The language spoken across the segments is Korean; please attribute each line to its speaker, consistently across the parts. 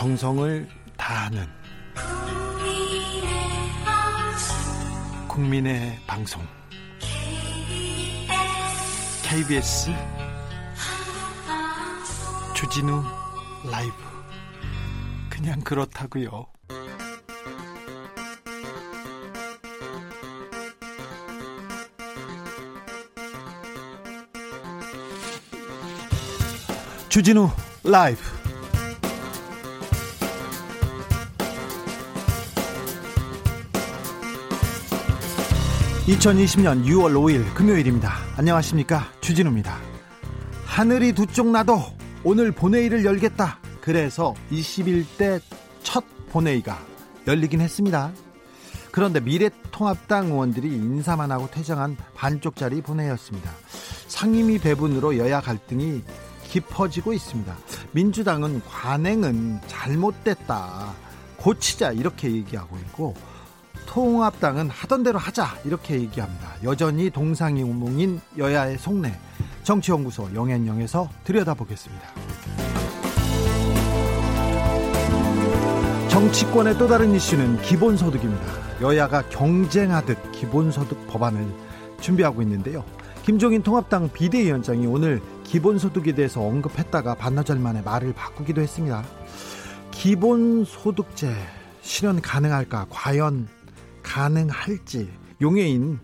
Speaker 1: 정성을 다하는 국민의 방송. KBS 주진우 라이브. 그냥 그렇다고요. 주진우 라이브 2020년 6월 5일 금요일입니다. 안녕하십니까. 주진우입니다. 하늘이 두 쪽 나도 오늘 본회의를 열겠다. 그래서 21대 첫 본회의가 열리긴 했습니다. 그런데 미래통합당 의원들이 인사만 하고 퇴장한 반쪽짜리 본회의였습니다. 상임위 배분으로 여야 갈등이 깊어지고 있습니다. 민주당은 관행은 잘못됐다. 고치자 이렇게 얘기하고 있고 통합당은 하던 대로 하자 이렇게 얘기합니다. 여전히 동상이몽인 여야의 속내 정치연구소 영앤영에서 들여다보겠습니다. 정치권의 또 다른 이슈는 기본소득입니다. 여야가 경쟁하듯 기본소득 법안을 준비하고 있는데요. 김종인 통합당 비대위원장이 오늘 기본소득에 대해서 언급했다가 반나절 만에 말을 바꾸기도 했습니다. 기본소득제 실현 가능할까? 과연 가능할지 용해인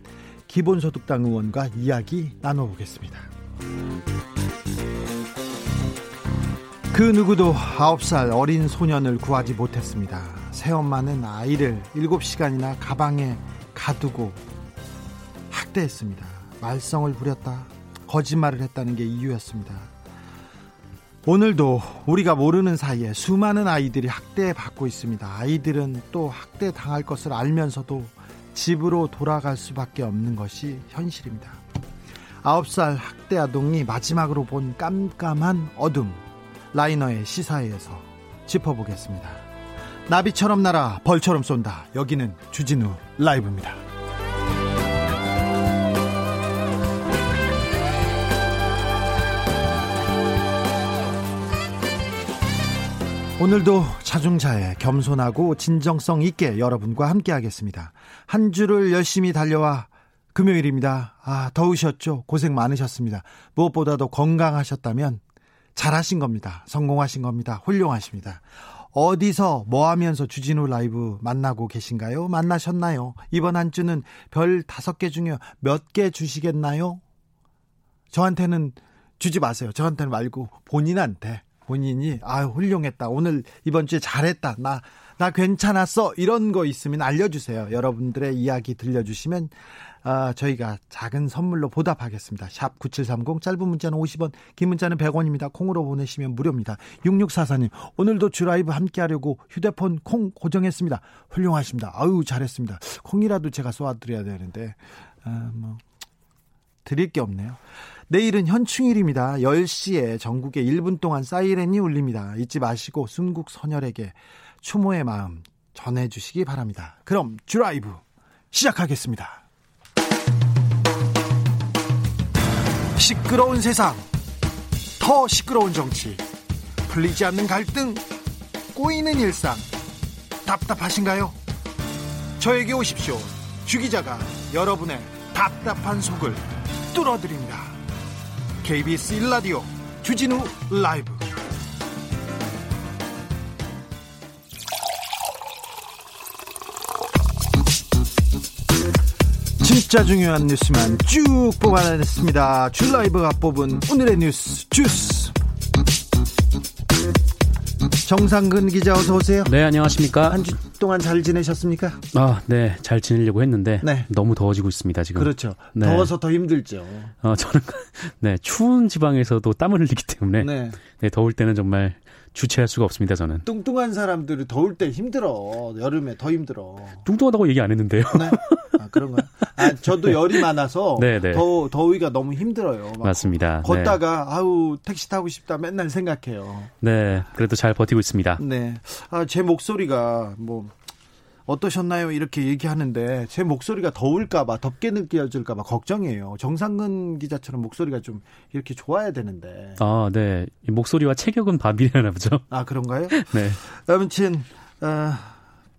Speaker 1: 기본소득당 의원과 이야기 나눠보겠습니다. 그 누구도 9살 어린 소년을 구하지 못했습니다. 새엄마는 아이를 7시간이나 가방에 가두고 학대했습니다. 말썽을 부렸다. 거짓말을 했다는 게 이유였습니다. 오늘도 우리가 모르는 사이에 수많은 아이들이 학대받고 있습니다. 아이들은 또 학대 당할 것을 알면서도 집으로 돌아갈 수밖에 없는 것이 현실입니다. 9살 학대 아동이 마지막으로 본 깜깜한 어둠 라이너의 시사회에서 짚어보겠습니다. 나비처럼 날아 벌처럼 쏜다. 여기는 주진우 라이브입니다. 오늘도 자중차에 겸손하고 진정성 있게 여러분과 함께 하겠습니다. 한 주를 열심히 달려와 금요일입니다. 아, 더우셨죠? 고생 많으셨습니다. 무엇보다도 건강하셨다면 잘하신 겁니다. 성공하신 겁니다. 훌륭하십니다. 어디서 뭐 하면서 주진우 라이브 만나고 계신가요? 만나셨나요? 이번 한 주는 별 다섯 개 중에 몇 개 주시겠나요? 저한테는 주지 마세요. 저한테는 말고 본인한테 본인이 아 훌륭했다. 오늘 이번 주에 잘했다. 나나 괜찮았어. 이런 거 있으면 알려주세요. 여러분들의 이야기 들려주시면 아, 저희가 작은 선물로 보답하겠습니다. 샵 9730 짧은 문자는 50원 긴 문자는 100원입니다. 콩으로 보내시면 무료입니다. 6644님 오늘도 주라이브 함께 하려고 휴대폰 콩 고정했습니다. 훌륭하십니다. 아유 잘했습니다. 콩이라도 제가 쏘아드려야 되는데 아, 뭐 드릴 게 없네요 내일은 현충일입니다. 10시에 전국에 1분 동안 사이렌이 울립니다. 잊지 마시고 순국 선열에게 추모의 마음 전해주시기 바랍니다. 그럼 드라이브 시작하겠습니다. 시끄러운 세상, 더 시끄러운 정치, 풀리지 않는 갈등, 꼬이는 일상, 답답하신가요? 저에게 오십시오. 주 기자가 여러분의 답답한 속을 뚫어드립니다. KBS 1라디오 주진우 라이브 진짜 중요한 뉴스만 쭉 뽑아냈습니다. 줄 라이브가 뽑은 오늘의 뉴스 주스 정상근 기자 어서 오세요.
Speaker 2: 네, 안녕하십니까?
Speaker 1: 한 주 동안 잘 지내셨습니까?
Speaker 2: 아, 네, 잘 지내려고 했는데 네. 너무 더워지고 있습니다 지금.
Speaker 1: 그렇죠. 네. 더워서 더 힘들죠.
Speaker 2: 어, 저는 네 추운 지방에서도 땀을 흘리기 때문에 네. 네 더울 때는 정말 주체할 수가 없습니다, 저는.
Speaker 1: 뚱뚱한 사람들이 더울 때 힘들어. 여름에 더 힘들어.
Speaker 2: 뚱뚱하다고 얘기 안 했는데요. 네.
Speaker 1: 아, 그런가요? 아, 저도 열이 많아서 네, 네. 더, 더위가 너무 힘들어요.
Speaker 2: 맞습니다.
Speaker 1: 걷다가, 네. 아우, 택시 타고 싶다 맨날 생각해요.
Speaker 2: 네. 그래도 잘 버티고 있습니다.
Speaker 1: 네. 아, 제 목소리가 뭐, 어떠셨나요? 이렇게 얘기하는데 제 목소리가 더울까봐 덥게 느껴질까봐 걱정이에요. 정상근 기자처럼 목소리가 좀 이렇게 좋아야 되는데.
Speaker 2: 아, 네. 목소리와 체격은 밥이라나 보죠.
Speaker 1: 아 그런가요?
Speaker 2: 네.
Speaker 1: 아무튼 어,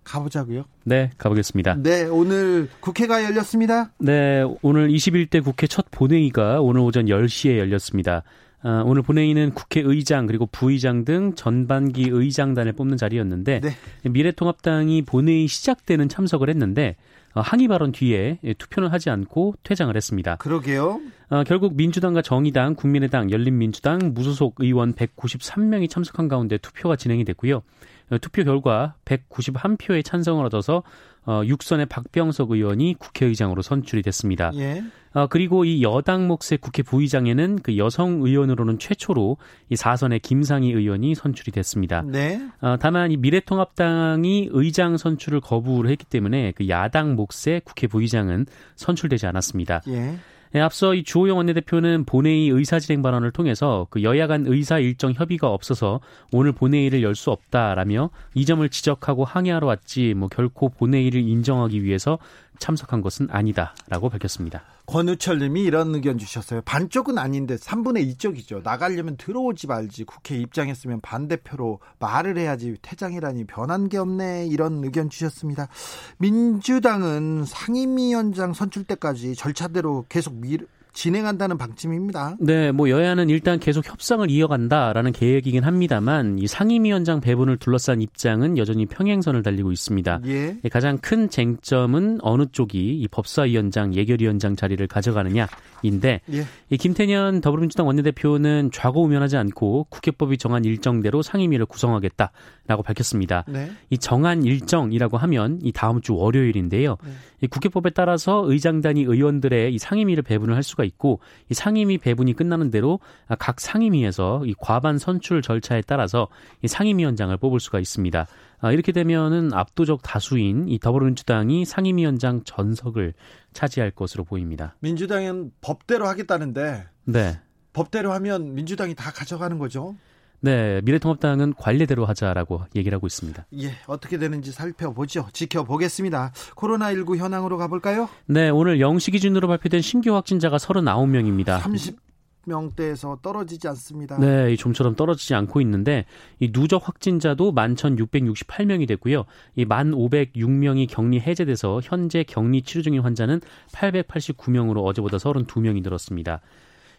Speaker 1: 가보자고요.
Speaker 2: 네, 가보겠습니다.
Speaker 1: 네, 오늘 국회가 열렸습니다.
Speaker 2: 네, 오늘 21대 국회 첫 본회의가 오늘 오전 10시에 열렸습니다. 아, 오늘 본회의는 국회의장 그리고 부의장 등 전반기 의장단을 뽑는 자리였는데 네. 미래통합당이 본회의 시작되는 참석을 했는데 어, 항의 발언 뒤에 투표는 하지 않고 퇴장을 했습니다.
Speaker 1: 그러게요.
Speaker 2: 어, 결국 민주당과 정의당, 국민의당, 열린민주당, 무소속 의원 193명이 참석한 가운데 투표가 진행이 됐고요. 어, 투표 결과 191표의 찬성을 얻어서 어, 육선의 박병석 의원이 국회의장으로 선출이 됐습니다. 예. 어, 그리고 이 여당 몫의 국회 부의장에는 그 여성 의원으로는 최초로 이 4선의 김상희 의원이 선출이 됐습니다. 네. 어, 다만 이 미래통합당이 의장 선출을 거부를 했기 때문에 그 야당 몫의 국회 부의장은 선출되지 않았습니다. 예. 네, 앞서 이 주호영 원내대표는 본회의 의사진행 발언을 통해서 그 여야 간 의사 일정 협의가 없어서 오늘 본회의를 열 수 없다라며 이 점을 지적하고 항의하러 왔지 뭐 결코 본회의를 인정하기 위해서 참석한 것은 아니다라고 밝혔습니다.
Speaker 1: 권우철 님이 이런 의견 주셨어요. 반쪽은 아닌데 3분의 2쪽이죠. 나가려면 들어오지 말지. 국회 입장했으면 반대표로 말을 해야지. 퇴장이라니 변한 게 없네. 이런 의견 주셨습니다. 민주당은 상임위원장 선출 때까지 절차대로 계속 미, 진행한다는 방침입니다.
Speaker 2: 네, 뭐 여야는 일단 계속 협상을 이어간다라는 계획이긴 합니다만 이 상임위원장 배분을 둘러싼 입장은 여전히 평행선을 달리고 있습니다. 예. 가장 큰 쟁점은 어느 쪽이 이 법사위원장, 예결위원장 자리를 가져가느냐 인데 예. 이 김태년 더불어민주당 원내대표는 좌고 우면하지 않고 국회법이 정한 일정대로 상임위를 구성하겠다라고 밝혔습니다. 네. 이 정한 일정이라고 하면 이 다음 주 월요일인데요. 네. 이 국회법에 따라서 의장단이 의원들의 이 상임위를 배분을 할 수가 있고 이 상임위 배분이 끝나는 대로 각 상임위에서 이 과반 선출 절차에 따라서 이 상임위원장을 뽑을 수가 있습니다. 아, 이렇게 되면은 압도적 다수인 이 더불어민주당이 상임위원장 전석을 차지할 것으로 보입니다.
Speaker 1: 민주당은 법대로 하겠다는데 네. 법대로 하면 민주당이 다 가져가는 거죠?
Speaker 2: 네, 미래통합당은 관례대로 하자라고 얘기를 하고 있습니다.
Speaker 1: 예, 어떻게 되는지 살펴보죠. 지켜보겠습니다. 코로나19 현황으로 가볼까요?
Speaker 2: 네, 오늘 0시 기준으로 발표된 신규 확진자가 39명입니다.
Speaker 1: 30 명대에서 떨어지지 않습니다.
Speaker 2: 네, 좀처럼 떨어지지 않고 있는데 이 누적 확진자도 11,668명이 됐고요. 이 1,506명이 격리 해제돼서 현재 격리 치료 중인 환자는 889명으로 어제보다 32명이 늘었습니다.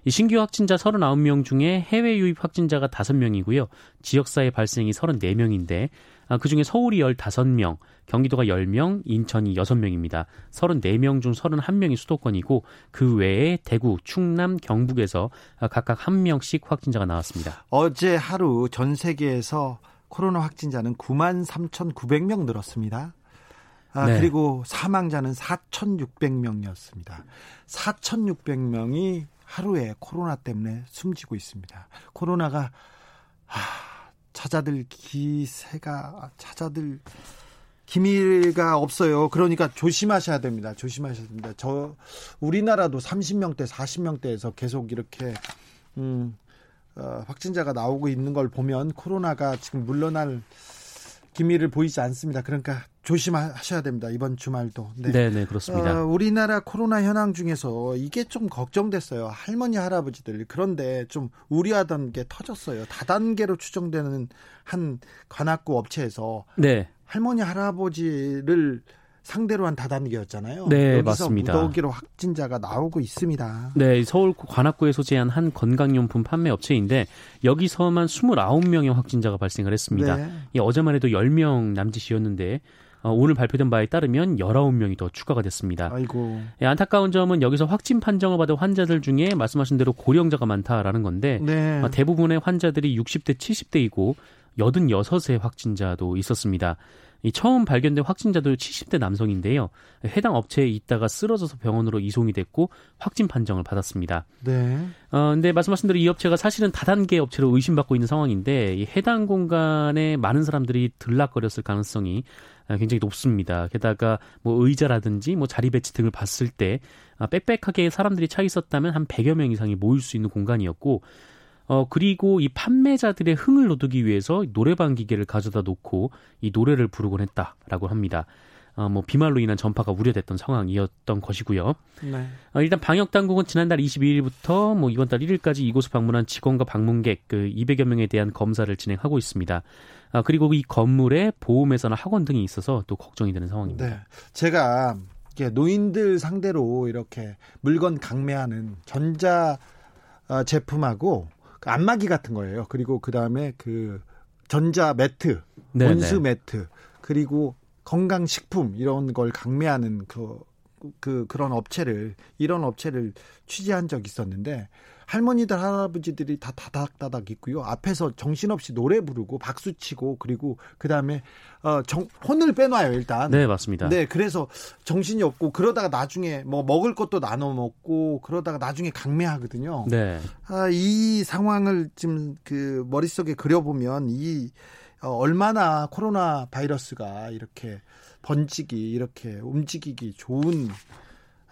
Speaker 2: 이 신규 확진자 39명 중에 해외 유입 확진자가 5명이고요. 지역사회 발생이 34명인데 아, 그중에 서울이 15명, 경기도가 10명, 인천이 6명입니다. 34명 중 31명이 수도권이고 그 외에 대구, 충남, 경북에서 각각 1명씩 확진자가 나왔습니다.
Speaker 1: 어제 하루 전 세계에서 코로나 확진자는 9만 3,900명 늘었습니다. 아, 네. 그리고 사망자는 4,600명이었습니다. 4,600명이 하루에 코로나 때문에 숨지고 있습니다. 코로나가 하, 찾아들 기세가 찾아들 기미가 없어요. 그러니까 조심하셔야 됩니다. 조심하셔야 됩니다. 저 우리나라도 30명대, 40명대에서 계속 이렇게 음, 어, 확진자가 나오고 있는 걸 보면 코로나가 지금 물러날 기미를 보이지 않습니다. 그러니까 조심하셔야 됩니다. 이번 주말도.
Speaker 2: 네, 네, 네 그렇습니다.
Speaker 1: 어, 우리나라 코로나 현황 중에서 이게 좀 걱정됐어요. 할머니 할아버지들 그런데 좀 우려하던 게 터졌어요. 다단계로 추정되는 한 관악구 업체에서 네. 할머니 할아버지를 상대로 한 다단계였잖아요.
Speaker 2: 네, 여기서 맞습니다.
Speaker 1: 무더기로 확진자가 나오고 있습니다.
Speaker 2: 네, 서울 관악구에 소재한 한 건강용품 판매 업체인데 여기서만 29명의 확진자가 발생을 했습니다. 네. 어제만 해도 10명 남짓이었는데 어, 오늘 발표된 바에 따르면 19명이 더 추가가 됐습니다.
Speaker 1: 아이고.
Speaker 2: 예, 안타까운 점은 여기서 확진 판정을 받은 환자들 중에 말씀하신 대로 고령자가 많다라는 건데 네. 어, 대부분의 환자들이 60대, 70대이고 86세 확진자도 있었습니다. 이 처음 발견된 확진자도 70대 남성인데요. 해당 업체에 있다가 쓰러져서 병원으로 이송이 됐고 확진 판정을 받았습니다. 네. 어, 근데 말씀하신 대로 이 업체가 사실은 다단계 업체로 의심받고 있는 상황인데 이 해당 공간에 많은 사람들이 들락거렸을 가능성이 굉장히 높습니다. 게다가 뭐 의자라든지 뭐 자리 배치 등을 봤을 때 아, 빽빽하게 사람들이 차 있었다면 한 100여 명 이상이 모일 수 있는 공간이었고 어, 그리고 이 판매자들의 흥을 돋우기 위해서 노래방 기계를 가져다 놓고 이 노래를 부르곤 했다라고 합니다. 어, 뭐 비말로 인한 전파가 우려됐던 상황이었던 것이고요.
Speaker 1: 네.
Speaker 2: 어, 일단 방역 당국은 지난달 22일부터 뭐 이번 달 1일까지 이곳을 방문한 직원과 방문객 그 200여 명에 대한 검사를 진행하고 있습니다. 아, 그리고 이 건물에 보험회사나 학원 등이 있어서 또 걱정이 되는 상황입니다.
Speaker 1: 네. 제가 노인들 상대로 이렇게 물건 강매하는 전자 어, 제품하고 그 안마기 같은 거예요. 그리고 그 다음에 그 전자 매트, 네, 온수 네. 매트, 그리고 건강식품 이런 걸 강매하는 그, 그 그런 업체를 이런 업체를 취재한 적이 있었는데 할머니들 할아버지들이 다 다닥다닥 있고요. 앞에서 정신없이 노래 부르고 박수 치고 그리고 그다음에 어 정, 혼을 빼놔요, 일단.
Speaker 2: 네, 맞습니다.
Speaker 1: 네, 그래서 정신이 없고 그러다가 나중에 뭐 먹을 것도 나눠 먹고 그러다가 나중에 강매하거든요.
Speaker 2: 네.
Speaker 1: 아, 이 상황을 지금 그 머릿속에 그려 보면 이 어, 얼마나 코로나 바이러스가 이렇게 번지기 이렇게 움직이기 좋은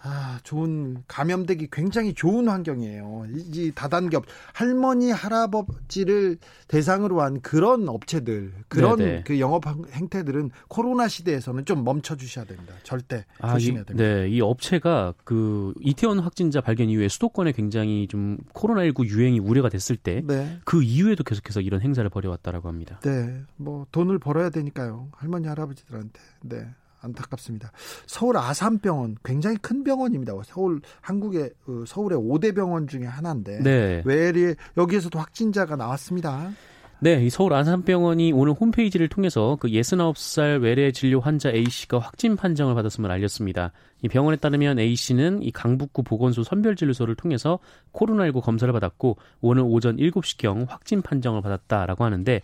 Speaker 1: 아, 좋은 감염되기 굉장히 좋은 환경이에요. 이, 이 다단계 업 할머니 할아버지를 대상으로 한 그런 업체들 그런 네네. 그 영업 행태들은 코로나 시대에서는 좀 멈춰 주셔야 됩니다. 절대 아, 조심해야 됩니다.
Speaker 2: 네, 이 업체가 그 이태원 확진자 발견 이후에 수도권에 굉장히 좀 코로나19 유행이 우려가 됐을 때그 네. 그 이후에도 계속해서 이런 행사를 벌여왔다라고 합니다.
Speaker 1: 네, 뭐 돈을 벌어야 되니까요. 할머니 할아버지들한테. 네. 안타깝습니다. 서울 아산병원 굉장히 큰 병원입니다. 서울 한국의 어, 서울의 5대 병원 중에 하나인데 네. 외래 여기에서도 확진자가 나왔습니다.
Speaker 2: 네, 이 서울 안산병원이 오늘 홈페이지를 통해서 그 69살 외래 진료 환자 A 씨가 확진 판정을 받았음을 알렸습니다. 이 병원에 따르면 A 씨는 이 강북구 보건소 선별진료소를 통해서 코로나19 검사를 받았고 오늘 오전 7시경 확진 판정을 받았다라고 하는데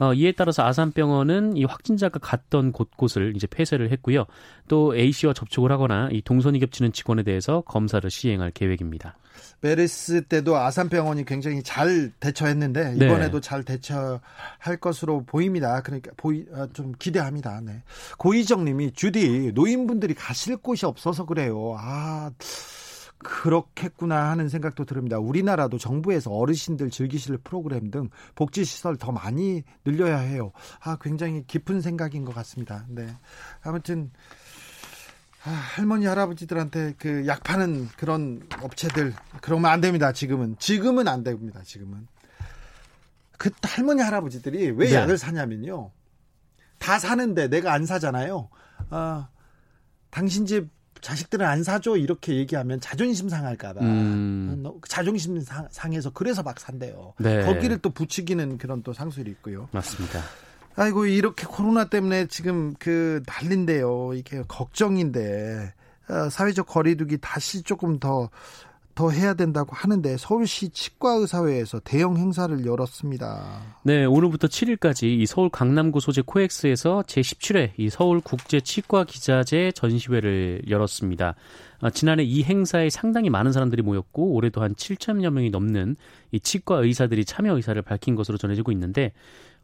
Speaker 2: 어, 이에 따라서 아산병원은 이 확진자가 갔던 곳곳을 이제 폐쇄를 했고요. 또 A 씨와 접촉을 하거나 이 동선이 겹치는 직원에 대해서 검사를 시행할 계획입니다.
Speaker 1: 메르스 때도 아산병원이 굉장히 잘 대처했는데 네. 이번에도 네. 잘 대처할 것으로 보입니다. 그러니까 보이 아, 좀 기대합니다. 네. 고희정님이 주디 노인분들이 가실 곳이 없어서 그래요. 아. 그렇겠구나 하는 생각도 듭니다. 우리나라도 정부에서 어르신들 즐기실 프로그램 등 복지 시설 더 많이 늘려야 해요. 아, 굉장히 깊은 생각인 것 같습니다. 네. 아무튼, 아, 할머니 할아버지들한테 그 약 파는 그런 업체들 그러면 안 됩니다. 지금은 지금은 안 됩니다. 지금은 그 할머니 할아버지들이 왜 네. 약을 사냐면요. 다 사는데 내가 안 사잖아요. 아 당신 집 자식들은 안 사줘 이렇게 얘기하면 자존심 상할까봐 음. 자존심 상해서 그래서 막 산대요. 네. 거기를 또 부추기는 그런 또 상술이 있고요.
Speaker 2: 맞습니다.
Speaker 1: 아이고 이렇게 코로나 때문에 지금 그 난린데요. 이게 걱정인데 어, 사회적 거리두기 다시 조금 더더 더 해야 된다고 하는데 서울시 치과의사회에서 대형 행사를 열었습니다.
Speaker 2: 네, 오늘부터 7일까지 이 서울 강남구 소재 코엑스에서 제17회 이 서울 국제 치과 기자재 전시회를 열었습니다. 아, 지난해 이 행사에 상당히 많은 사람들이 모였고 올해도 한 7천여 명이 넘는 이 치과 의사들이 참여 의사를 밝힌 것으로 전해지고 있는데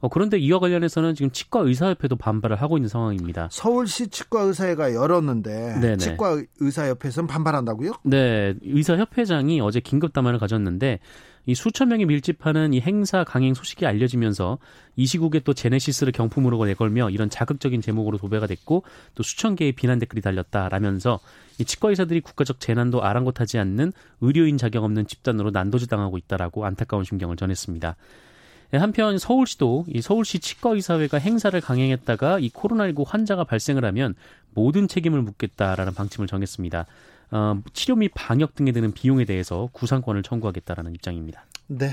Speaker 2: 어, 그런데 이와 관련해서는 지금 치과 의사협회도 반발을 하고 있는 상황입니다.
Speaker 1: 서울시 치과 의사회가 열었는데 네네. 치과 의사협회에서는 반발한다고요?
Speaker 2: 네, 의사협회장이 어제 긴급 담화를 가졌는데 이 수천 명이 밀집하는 이 행사 강행 소식이 알려지면서 이 시국에 또 제네시스를 경품으로 내걸며 이런 자극적인 제목으로 도배가 됐고 또 수천 개의 비난 댓글이 달렸다라면서 이 치과 의사들이 국가적 재난도 아랑곳하지 않는 의료인 자격 없는 집단으로 난도질당하고 있다라고 안타까운 심경을 전했습니다. 네, 한편 서울시도 이 서울시 치과의사회가 행사를 강행했다가 이 코로나19 환자가 발생을 하면 모든 책임을 묻겠다라는 방침을 정했습니다. 어, 치료 및 방역 등에 드는 비용에 대해서 구상권을 청구하겠다라는 입장입니다.
Speaker 1: 네.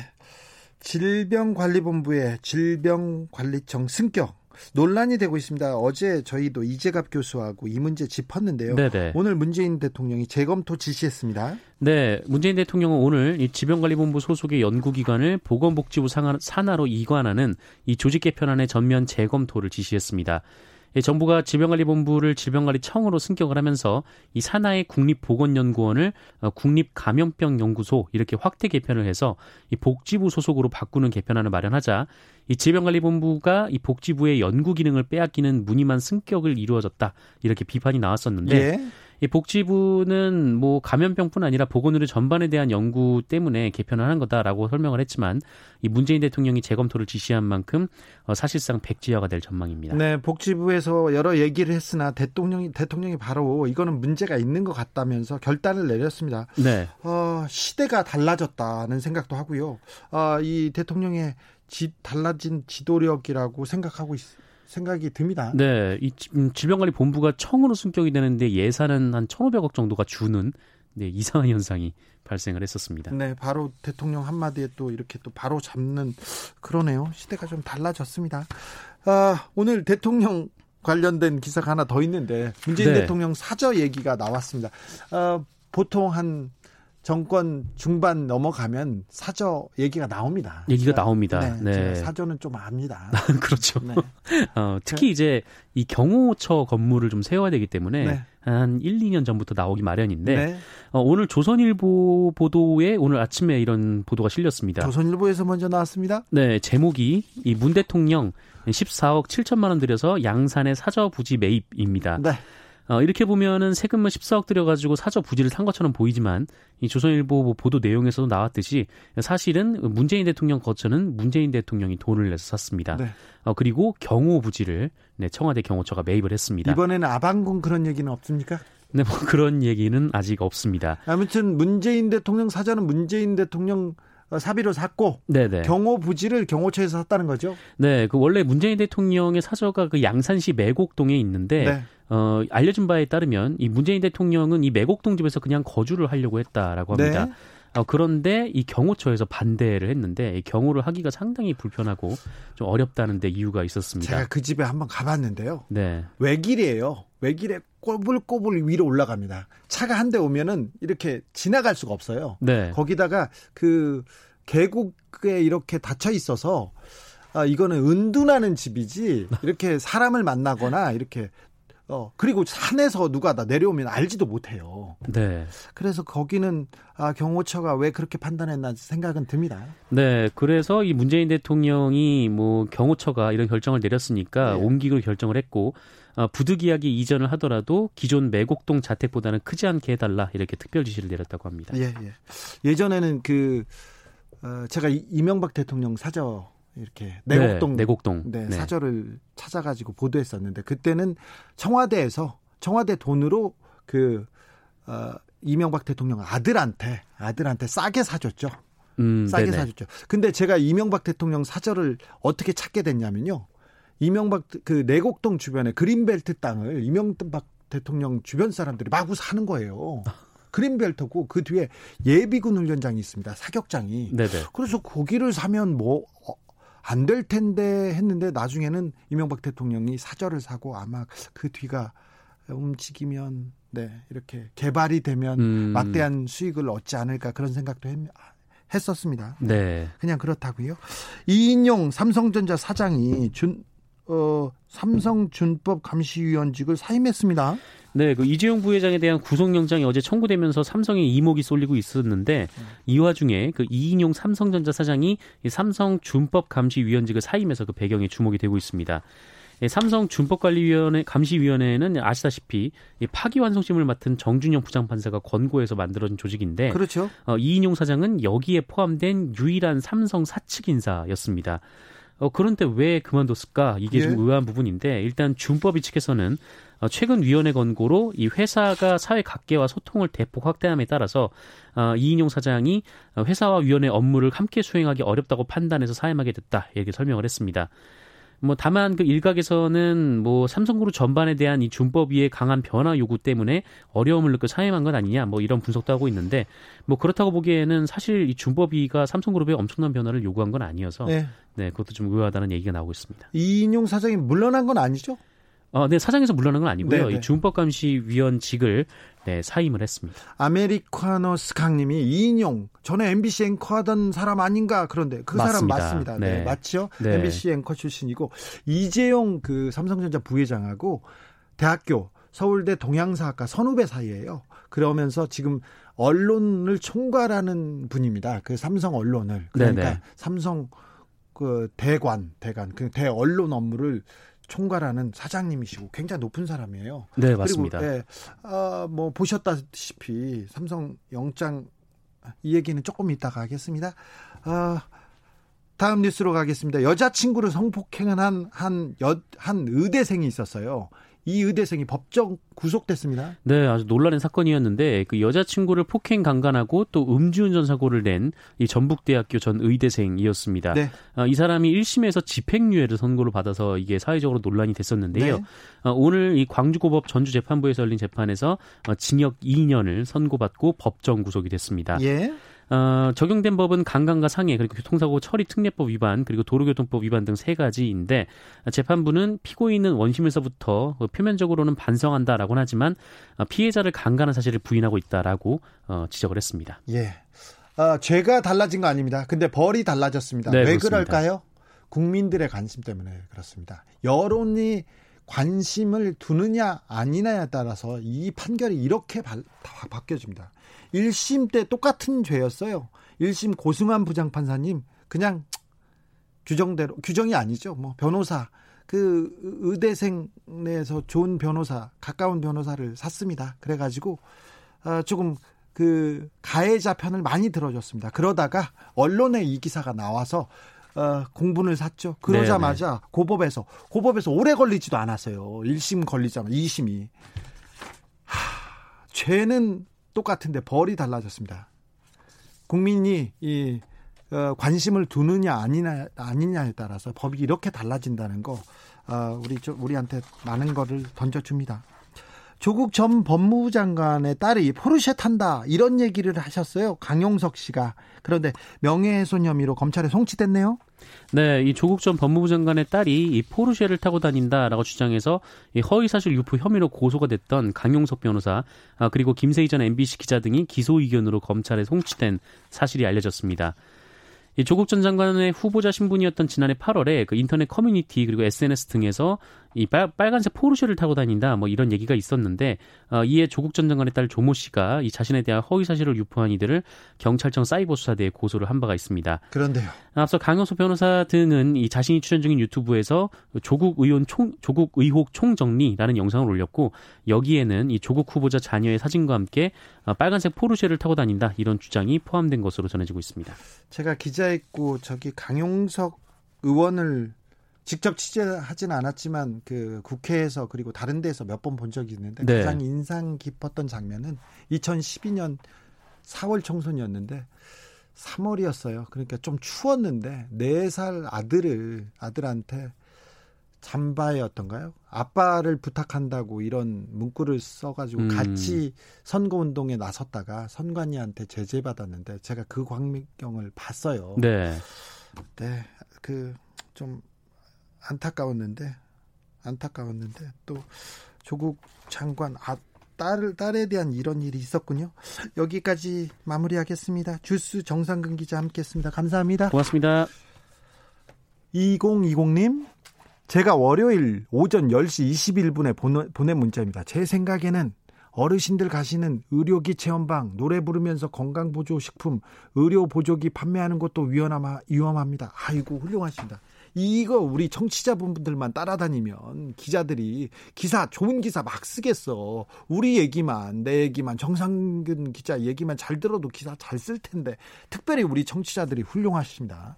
Speaker 1: 질병관리본부의 질병관리청 승격 논란이 되고 있습니다. 어제 저희도 이재갑 교수하고 이 문제 짚었는데요. 네네. 오늘 문재인 대통령이 재검토 지시했습니다.
Speaker 2: 네, 문재인 대통령은 오늘 이 질병관리본부 소속의 연구기관을 보건복지부 산하로 이관하는 이 조직 개편안의 전면 재검토를 지시했습니다. 정부가 질병관리본부를 질병관리청으로 승격을 하면서 이 산하의 국립보건연구원을 어, 국립감염병연구소 이렇게 확대 개편을 해서 이 복지부 소속으로 바꾸는 개편안을 마련하자 이 질병관리본부가 이 복지부의 연구 기능을 빼앗기는 무늬만 승격을 이루어졌다 이렇게 비판이 나왔었는데 예. 이 복지부는 뭐 감염병뿐 아니라 보건의료 전반에 대한 연구 때문에 개편을 한 거다라고 설명을 했지만 이 문재인 대통령이 재검토를 지시한 만큼 어, 사실상 백지화가 될 전망입니다.
Speaker 1: 네, 복지부에서 여러 얘기를 했으나 대통령이 대통령이 바로 이거는 문제가 있는 것 같다면서 결단을 내렸습니다.
Speaker 2: 네.
Speaker 1: 어, 시대가 달라졌다는 생각도 하고요. 어, 이 대통령의 지, 달라진 지도력이라고 생각하고 있, 생각이 듭니다.
Speaker 2: 네, 이 음, 질병관리본부가 청으로 승격이 되는데 예산은 한 1,500억 정도가 주는 네, 이상한 현상이 발생을 했었습니다.
Speaker 1: 네, 바로 대통령 한마디에 또 이렇게 또 바로 잡는 그러네요. 시대가 좀 달라졌습니다. 아, 오늘 대통령 관련된 기사가 하나 더 있는데 문재인 네. 대통령 사저 얘기가 나왔습니다. 어, 보통 한 정권 중반 넘어가면 사저 얘기가 나옵니다.
Speaker 2: 얘기가 나옵니다. 네,
Speaker 1: 네. 사저는 좀 압니다.
Speaker 2: 그렇죠. 네. 어, 특히 이제 이 경호처 건물을 좀 세워야 되기 때문에 네. 한 1, 2년 전부터 나오기 마련인데 네. 어, 오늘 조선일보 보도에 오늘 아침에 이런 보도가 실렸습니다.
Speaker 1: 조선일보에서 먼저 나왔습니다.
Speaker 2: 네, 제목이 이 문 대통령 14억 7천만 원 들여서 양산의 사저 부지 매입입니다. 네. 어, 이렇게 보면은 세금을 14억 들여가지고 사저 부지를 산 것처럼 보이지만 이 조선일보 뭐 보도 내용에서도 나왔듯이 사실은 문재인 대통령 거처는 문재인 대통령이 돈을 내서 샀습니다. 네. 어, 그리고 경호 부지를 네, 청와대 경호처가 매입을 했습니다.
Speaker 1: 이번에는 아방궁 그런 얘기는 없습니까?
Speaker 2: 네, 뭐 그런 얘기는 아직 없습니다.
Speaker 1: 아무튼 문재인 대통령 사저는 문재인 대통령 사비로 샀고 네네. 경호 부지를 경호처에서 샀다는 거죠.
Speaker 2: 네, 그 원래 문재인 대통령의 사저가 그 양산시 매곡동에 있는데 네. 어, 알려진 바에 따르면 이 문재인 대통령은 이 매곡동 집에서 그냥 거주를 하려고 했다라고 합니다. 네. 어, 그런데 이 경호처에서 반대를 했는데 이 경호를 하기가 상당히 불편하고 좀 어렵다는데 이유가 있었습니다.
Speaker 1: 제가 그 집에 한번 가봤는데요. 네. 외길이에요. 외길에 꼬불꼬불 위로 올라갑니다. 차가 한 대 오면은 이렇게 지나갈 수가 없어요. 네. 거기다가 그 계곡에 이렇게 닫혀 있어서 아, 이거는 은둔하는 집이지 이렇게 사람을 만나거나 이렇게 어, 그리고 산에서 누가 다 내려오면 알지도 못해요. 네. 그래서 거기는 아, 경호처가 왜 그렇게 판단했나 생각은 듭니다.
Speaker 2: 네. 그래서 이 문재인 대통령이 뭐 경호처가 이런 결정을 내렸으니까 네. 옮기기로 결정을 했고 어, 부득이하게 이전을 하더라도 기존 매곡동 자택보다는 크지 않게 해달라 이렇게 특별 지시를 내렸다고 합니다.
Speaker 1: 예, 예. 예전에는 그 어, 제가 이명박 대통령 사저 이렇게 내곡동
Speaker 2: 네, 내곡동
Speaker 1: 네, 네. 사절을 찾아가지고 보도했었는데 그때는 청와대에서 청와대 돈으로 그 어, 이명박 대통령 아들한테 아들한테 싸게 사줬죠. 음, 싸게 네네. 사줬죠. 근데 제가 이명박 대통령 사절을 어떻게 찾게 됐냐면요. 이명박 그 내곡동 주변에 그린벨트 땅을 이명박 대통령 주변 사람들이 마구 사는 거예요. 그린벨트고 그 뒤에 예비군 훈련장이 있습니다. 사격장이. 네네. 그래서 거기를 사면 뭐 어, 안될 텐데 했는데 나중에는 이명박 대통령이 사절을 사고 아마 그 뒤가 움직이면 네 이렇게 개발이 되면 음. 막대한 수익을 얻지 않을까 그런 생각도 했, 했었습니다. 네. 그냥 그렇다고요. 이인용 삼성전자 사장이 준 어, 삼성준법 감시위원직을 사임했습니다.
Speaker 2: 네, 그 이재용 부회장에 대한 구속영장이 어제 청구되면서 삼성의 이목이 쏠리고 있었는데 이 와중에 그 이인용 삼성전자 사장이 삼성 준법 감시위원직을 사임해서 그 배경에 주목이 되고 있습니다. 삼성 준법관리위원회 감시위원회는 아시다시피 파기환송심을 맡은 정준영 부장판사가 권고해서 만들어진 조직인데
Speaker 1: 그렇죠.
Speaker 2: 어, 이인용 사장은 여기에 포함된 유일한 삼성 사측 인사였습니다. 어, 그런데 왜 그만뒀을까? 이게 예. 좀 의아한 부분인데 일단 준법위 측에서는 어, 최근 위원회 권고로 이 회사가 사회 각계와 소통을 대폭 확대함에 따라서 어, 이인용 사장이 회사와 위원회 업무를 함께 수행하기 어렵다고 판단해서 사임하게 됐다 이렇게 설명을 했습니다. 뭐 다만 그 일각에서는 뭐 삼성그룹 전반에 대한 이 준법위의 강한 변화 요구 때문에 어려움을 느껴 사임한 건 아니냐 뭐 이런 분석도 하고 있는데 뭐 그렇다고 보기에는 사실 이 준법위가 삼성그룹에 엄청난 변화를 요구한 건 아니어서 네, 네 그것도 좀 의아하다는 얘기가 나오고 있습니다.
Speaker 1: 이인용 사장이 물러난 건 아니죠?
Speaker 2: 어, 네, 사장에서 물러난 건 아니고요. 네네. 이 준법감시위원직을 네, 사임을 했습니다.
Speaker 1: 아메리카노 스강님이 이인용 전에 MBC 앵커 하던 사람 아닌가 그런데 그 맞습니다. 사람 맞습니다. 네, 네 맞죠? 네. MBC 앵커 출신이고 이재용 그 삼성전자 부회장하고 대학교 서울대 동양사학과 선후배 사이에요. 그러면서 지금 언론을 총괄하는 분입니다. 그 삼성 언론을 그러니까 네네. 삼성 그 대관 대관 그 대 언론 업무를 총괄하는 사장님이시고 굉장히 높은 사람이에요.
Speaker 2: 네, 맞습니다.
Speaker 1: 그리고 네, 어, 뭐 보셨다시피 삼성 영장 이 얘기는 조금 이따가 하겠습니다. 어, 다음 뉴스로 가겠습니다. 여자친구를 성폭행한 한, 한, 여, 한 의대생이 있었어요. 이 의대생이 법정 구속됐습니다.
Speaker 2: 네, 아주 논란의 사건이었는데 그 여자친구를 폭행 강간하고 또 음주운전 사고를 낸 이 전북대학교 전 의대생이었습니다. 네. 어, 이 사람이 1심에서 집행유예를 선고를 받아서 이게 사회적으로 논란이 됐었는데요. 네. 어, 오늘 이 광주고법 전주재판부에서 열린 재판에서 어, 징역 2년을 선고받고 법정 구속이 됐습니다. 예. 어, 적용된 법은 강간과 상해 그리고 교통사고 처리 특례법 위반 그리고 도로교통법 위반 등 세 가지인데 재판부는 피고인은 원심에서부터 표면적으로는 반성한다라고 하지만 어, 피해자를 강간한 사실을 부인하고 있다라고 어, 지적을 했습니다.
Speaker 1: 예. 어, 죄가 달라진 거 아닙니다. 근데 벌이 달라졌습니다. 네, 왜 그렇습니다. 그럴까요? 국민들의 관심 때문에 그렇습니다. 여론이 관심을 두느냐 아니냐에 따라서 이 판결이 이렇게 바, 바뀌어집니다. 1심 때 똑같은 죄였어요. 1심 고승환 부장판사님 그냥 규정대로 규정이 아니죠. 뭐 변호사 그 의대생 내에서 좋은 변호사 가까운 변호사를 샀습니다. 그래가지고 어, 조금 그 가해자 편을 많이 들어줬습니다. 그러다가 언론에 이 기사가 나와서 어, 공분을 샀죠. 그러자마자 네네. 고법에서 고법에서 오래 걸리지도 않았어요. 1심 걸리자마자 2심이 하, 죄는 똑같은데 벌이 달라졌습니다. 국민이 이 어, 관심을 두느냐 아니냐 아니냐에 따라서 법이 이렇게 달라진다는 거 어, 우리 우리한테 많은 거를 던져줍니다. 조국 전 법무부 장관의 딸이 포르쉐 탄다 이런 얘기를 하셨어요. 강용석 씨가 그런데 명예훼손 혐의로 검찰에 송치됐네요.
Speaker 2: 네, 이 조국 전 법무부 장관의 딸이 이 포르쉐를 타고 다닌다라고 주장해서 이 허위사실 유포 혐의로 고소가 됐던 강용석 변호사 아, 그리고 김세의 전 MBC 기자 등이 기소 의견으로 검찰에 송치된 사실이 알려졌습니다. 이 조국 전 장관의 후보자 신분이었던 지난해 8월에 그 인터넷 커뮤니티 그리고 SNS 등에서 이 빨, 빨간색 포르쉐를 타고 다닌다 뭐 이런 얘기가 있었는데 어, 이에 조국 전 장관의 딸 조모 씨가 이 자신에 대한 허위 사실을 유포한 이들을 경찰청 사이버 수사대에 고소를 한 바가 있습니다.
Speaker 1: 그런데요.
Speaker 2: 앞서 강영수 변호사 등은 이 자신이 출연 중인 유튜브에서 조국 의원 총 조국 의혹 총정리라는 영상을 올렸고 여기에는 이 조국 후보자 자녀의 사진과 함께 어, 빨간색 포르쉐를 타고 다닌다 이런 주장이 포함된 것으로 전해지고 있습니다.
Speaker 1: 제가 기자했고 저기 강용석 의원을 직접 취재하지는 않았지만 그 국회에서 그리고 다른 데서 몇 번 본 적이 있는데 네. 가장 인상 깊었던 장면은 2012년 4월 총선이었는데 3월이었어요. 그러니까 좀 추웠는데 4살 아들을 아들한테 잠바였던가요? 아빠를 부탁한다고 이런 문구를 써가지고 음. 같이 선거운동에 나섰다가 선관위한테 제재받았는데 제가 그 광경을 봤어요. 네. 네. 그 좀 안타까웠는데 안타까웠는데 또 조국 장관 아, 딸 딸에 대한 이런 일이 있었군요. 여기까지 마무리하겠습니다. 주스 정상근 기자 함께했습니다. 감사합니다.
Speaker 2: 고맙습니다.
Speaker 1: 2020님 제가 월요일 오전 10시 21분에 보낸 문자입니다. 제 생각에는 어르신들 가시는 의료기 체험방, 노래 부르면서 건강보조식품, 의료보조기 판매하는 것도 위험합니다. 아이고, 훌륭하십니다. 이거 우리 청취자분들만 따라다니면 기자들이 기사 좋은 기사 막 쓰겠어. 우리 얘기만 내 얘기만 정상근 기자 얘기만 잘 들어도 기사 잘 쓸 텐데. 특별히 우리 청취자들이 훌륭하십니다.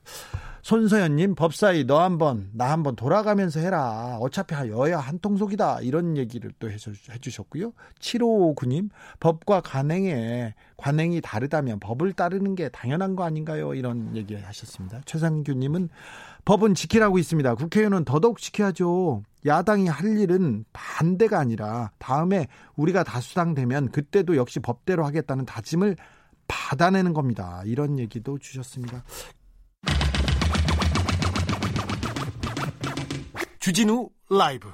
Speaker 1: 손서연님 법사위 너 한번 나 한번 돌아가면서 해라. 어차피 여야 한통속이다. 이런 얘기를 또 해주셨고요. 7559님 법과 관행에 관행이 다르다면 법을 따르는 게 당연한 거 아닌가요? 이런 얘기 하셨습니다. 최상규님은 법은 지키라고 있습니다. 국회의원은 더더욱 지켜야죠. 야당이 할 일은 반대가 아니라 다음에 우리가 다수당 되면 그때도 역시 법대로 하겠다는 다짐을 받아내는 겁니다. 이런 얘기도 주셨습니다. 주진우 라이브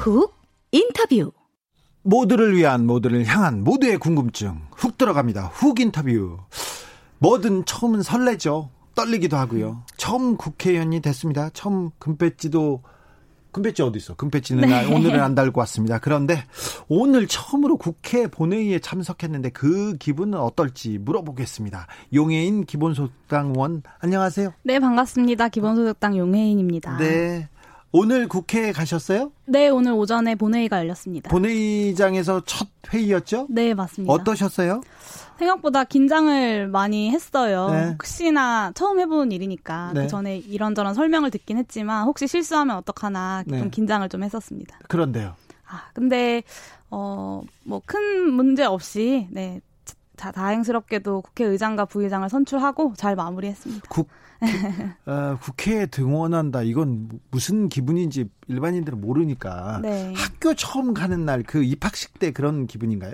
Speaker 3: 훅 인터뷰
Speaker 1: 모두를 위한 모두를 향한 모두의 궁금증 훅 들어갑니다. 훅 인터뷰. 뭐든 처음은 설레죠. 떨리기도 하고요. 처음 국회의원이 됐습니다. 처음 금배지도 금배지 어디 있어? 금배지는 네. 오늘은 안 달고 왔습니다. 그런데 오늘 처음으로 국회 본회의에 참석했는데 그 기분은 어떨지 물어보겠습니다. 용해인 기본소득당 의원 안녕하세요.
Speaker 3: 네 반갑습니다. 기본소득당 용해인입니다.
Speaker 1: 네. 오늘 국회에 가셨어요?
Speaker 3: 네, 오늘 오전에 본회의가 열렸습니다.
Speaker 1: 본회의장에서 첫 회의였죠?
Speaker 3: 네, 맞습니다.
Speaker 1: 어떠셨어요?
Speaker 3: 생각보다 긴장을 많이 했어요. 네. 혹시나 처음 해본 일이니까 네. 그 전에 이런저런 설명을 듣긴 했지만 혹시 실수하면 어떡하나 네. 좀 긴장을 좀 했었습니다.
Speaker 1: 그런데요.
Speaker 3: 아 근데 어 뭐 큰 문제 없이 네 자, 다행스럽게도 국회의장과 부의장을 선출하고 잘 마무리했습니다.
Speaker 1: 국, 어, 국회에 등원한다. 이건 무슨 기분인지 일반인들은 모르니까. 네. 학교 처음 가는 날 그 입학식 때 그런 기분인가요?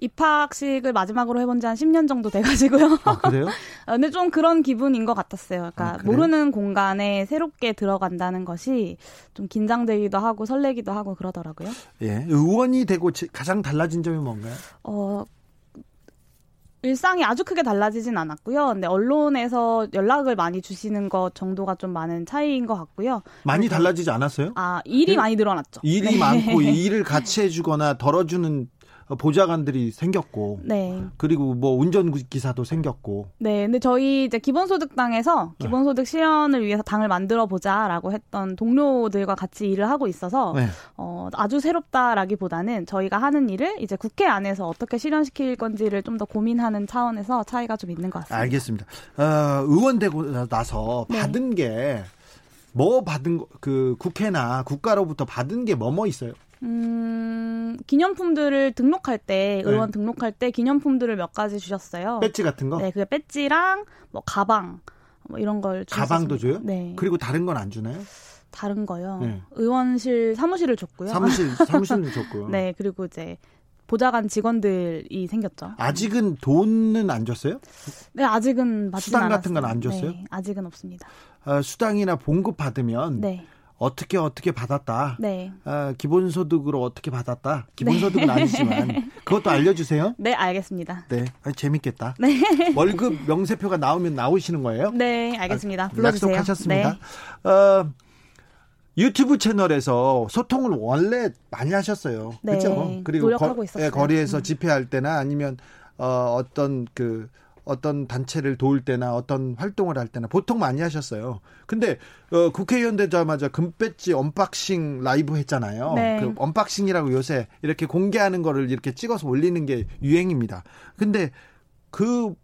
Speaker 3: 입학식을 마지막으로 해본 지 한 10년 정도 돼가지고요.
Speaker 1: 아, 그래요?
Speaker 3: 어, 근데 좀 그런 기분인 것 같았어요. 그러니까 아, 모르는 공간에 새롭게 들어간다는 것이 좀 긴장되기도 하고 설레기도 하고 그러더라고요.
Speaker 1: 예. 의원이 되고 가장 달라진 점이 뭔가요?
Speaker 3: 어, 일상이 아주 크게 달라지진 않았고요. 근데 언론에서 연락을 많이 주시는 것 정도가 좀 많은 차이인 것 같고요.
Speaker 1: 많이 달라지지 않았어요?
Speaker 3: 아 일이 일, 많이 늘어났죠.
Speaker 1: 일이 네. 많고 일을 같이 해주거나 덜어주는 보좌관들이 생겼고, 네. 그리고 뭐 운전 기사도 생겼고.
Speaker 3: 네, 근데 저희 이제 기본소득당에서 네. 기본소득 실현을 위해서 당을 만들어 보자라고 했던 동료들과 같이 일을 하고 있어서 네. 어, 아주 새롭다라기보다는 저희가 하는 일을 이제 국회 안에서 어떻게 실현시킬 건지를 좀 더 고민하는 차원에서 차이가 좀 있는 것 같습니다.
Speaker 1: 알겠습니다. 어, 의원 되고 나서 네. 받은 게뭐 받은 그 국회나 국가로부터 받은 게 뭐뭐 뭐 있어요?
Speaker 3: 음, 기념품들을 등록할 때, 네. 의원 네. 등록할 때 기념품들을 몇 가지 주셨어요.
Speaker 1: 배지 같은 거?
Speaker 3: 네, 그 배지랑 뭐 가방, 뭐 이런 걸
Speaker 1: 주셨어요. 가방도 줘요? 네. 그리고 다른 건 안 주나요?
Speaker 3: 다른 거요. 네. 의원실 사무실을 줬고요.
Speaker 1: 사무실 사무실을 줬고요.
Speaker 3: 네, 그리고 이제 보좌관 직원들이 생겼죠.
Speaker 1: 아직은 돈은 안 줬어요?
Speaker 3: 네, 아직은
Speaker 1: 수당 같은 건 안 줬어요? 네,
Speaker 3: 아직은 없습니다.
Speaker 1: 어, 수당이나 봉급 받으면 네. 어떻게 어떻게 받았다. 네. 아, 기본소득으로 어떻게 받았다. 기본소득은 네. 아니지만 그것도 알려주세요.
Speaker 3: 네, 알겠습니다.
Speaker 1: 네, 아, 재밌겠다. 네. 월급 명세표가 나오면 나오시는 거예요?
Speaker 3: 네, 알겠습니다. 아, 불러주세요.
Speaker 1: 약속하셨습니다. 네. 어, 유튜브 채널에서 소통을 원래 많이 하셨어요. 네. 그렇죠?
Speaker 3: 그리고 노력하고 거, 있었어요. 예,
Speaker 1: 거리에서 음. 집회할 때나 아니면 어, 어떤 그 어떤 단체를 도울 때나 어떤 활동을 할 때나 보통 많이 하셨어요. 근데 어, 국회의원 되자마자 금배지 unboxing 라이브 했잖아요. 네. 그 unboxing이라고 요새 이렇게 공개하는 거를 이렇게 찍어서 올리는 게 유행입니다. 근데 그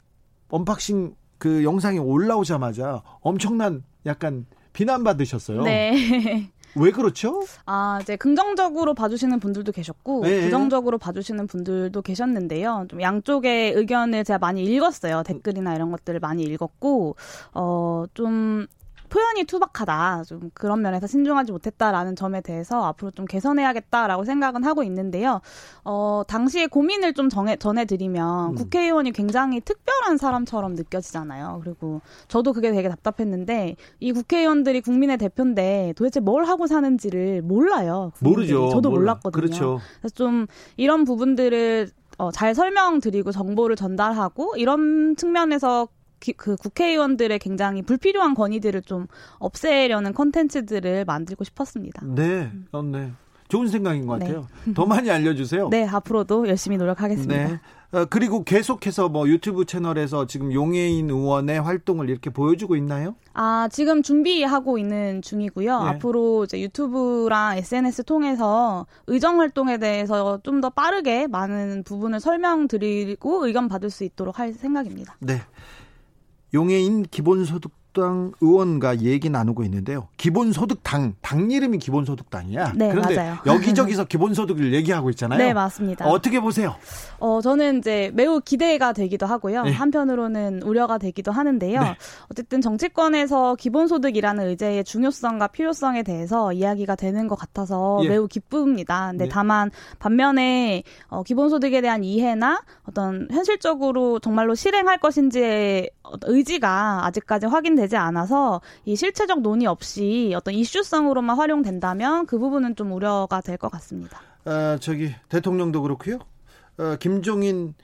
Speaker 1: unboxing 그 영상이 올라오자마자 엄청난 약간 비난받으셨어요.
Speaker 3: 네.
Speaker 1: 왜 그렇죠?
Speaker 3: 아, 이제 긍정적으로 봐주시는 분들도 계셨고, 네. 부정적으로 봐주시는 분들도 계셨는데요. 좀 양쪽의 의견을 제가 많이 읽었어요. 댓글이나 이런 것들을 많이 읽었고, 어, 좀 표현이 투박하다. 좀 그런 면에서 신중하지 못했다라는 점에 대해서 앞으로 좀 개선해야겠다라고 생각은 하고 있는데요. 어, 당시에 고민을 좀 정해, 전해드리면 음. 국회의원이 굉장히 특별한 사람처럼 느껴지잖아요. 그리고 저도 그게 되게 답답했는데 이 국회의원들이 국민의 대표인데 도대체 뭘 하고 사는지를 몰라요.
Speaker 1: 국민들이. 모르죠.
Speaker 3: 저도 몰라. 몰랐거든요.
Speaker 1: 그렇죠.
Speaker 3: 그래서 좀 이런 부분들을 어, 잘 설명드리고 정보를 전달하고 이런 측면에서 기, 그 국회의원들의 굉장히 불필요한 건의들을 좀 없애려는 컨텐츠들을 만들고 싶었습니다.
Speaker 1: 네, 음. 어, 네. 좋은 생각인 것 네. 같아요. 네. 더 많이 알려주세요.
Speaker 3: 네, 앞으로도 열심히 노력하겠습니다. 네.
Speaker 1: 어, 그리고 계속해서 뭐 유튜브 채널에서 지금 용해인 의원의 활동을 이렇게 보여주고 있나요?
Speaker 3: 아, 지금 준비하고 있는 중이고요. 네. 앞으로 이제 유튜브랑 SNS 통해서 의정 활동에 대해서 좀 더 빠르게 많은 부분을 설명드리고 의견 받을 수 있도록 할 생각입니다.
Speaker 1: 네. 용해인 기본소득 당 의원과 얘기 나누고 있는데요. 기본소득당, 당 이름이 기본소득당이야.
Speaker 3: 네,
Speaker 1: 그런데
Speaker 3: 맞아요.
Speaker 1: 여기저기서 기본소득을 얘기하고 있잖아요.
Speaker 3: 네, 맞습니다.
Speaker 1: 어떻게 보세요?
Speaker 3: 어, 저는 이제 매우 기대가 되기도 하고요. 네. 한편으로는 우려가 되기도 하는데요. 네. 어쨌든 정치권에서 기본소득이라는 의제의 중요성과 필요성에 대해서 이야기가 되는 것 같아서 예. 매우 기쁩니다. 근데 네. 다만 반면에 어, 기본소득에 대한 이해나 어떤 현실적으로 정말로 실행할 것인지의 의지가 아직까지 확인되 지 않아서 이 실체적 논의 없이 어떤 이슈성으로만 활용된다면 그 부분은 좀 우려가 될 것 같습니다.
Speaker 1: 아, 저기 대통령도 그렇고요. 어, 김종인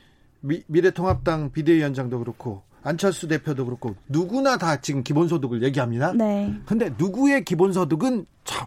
Speaker 1: 미, 미래통합당 비대위원장도 그렇고 안철수 대표도 그렇고 누구나 다 지금 기본소득을 얘기합니다.
Speaker 3: 네.
Speaker 1: 근데 누구의 기본소득은 참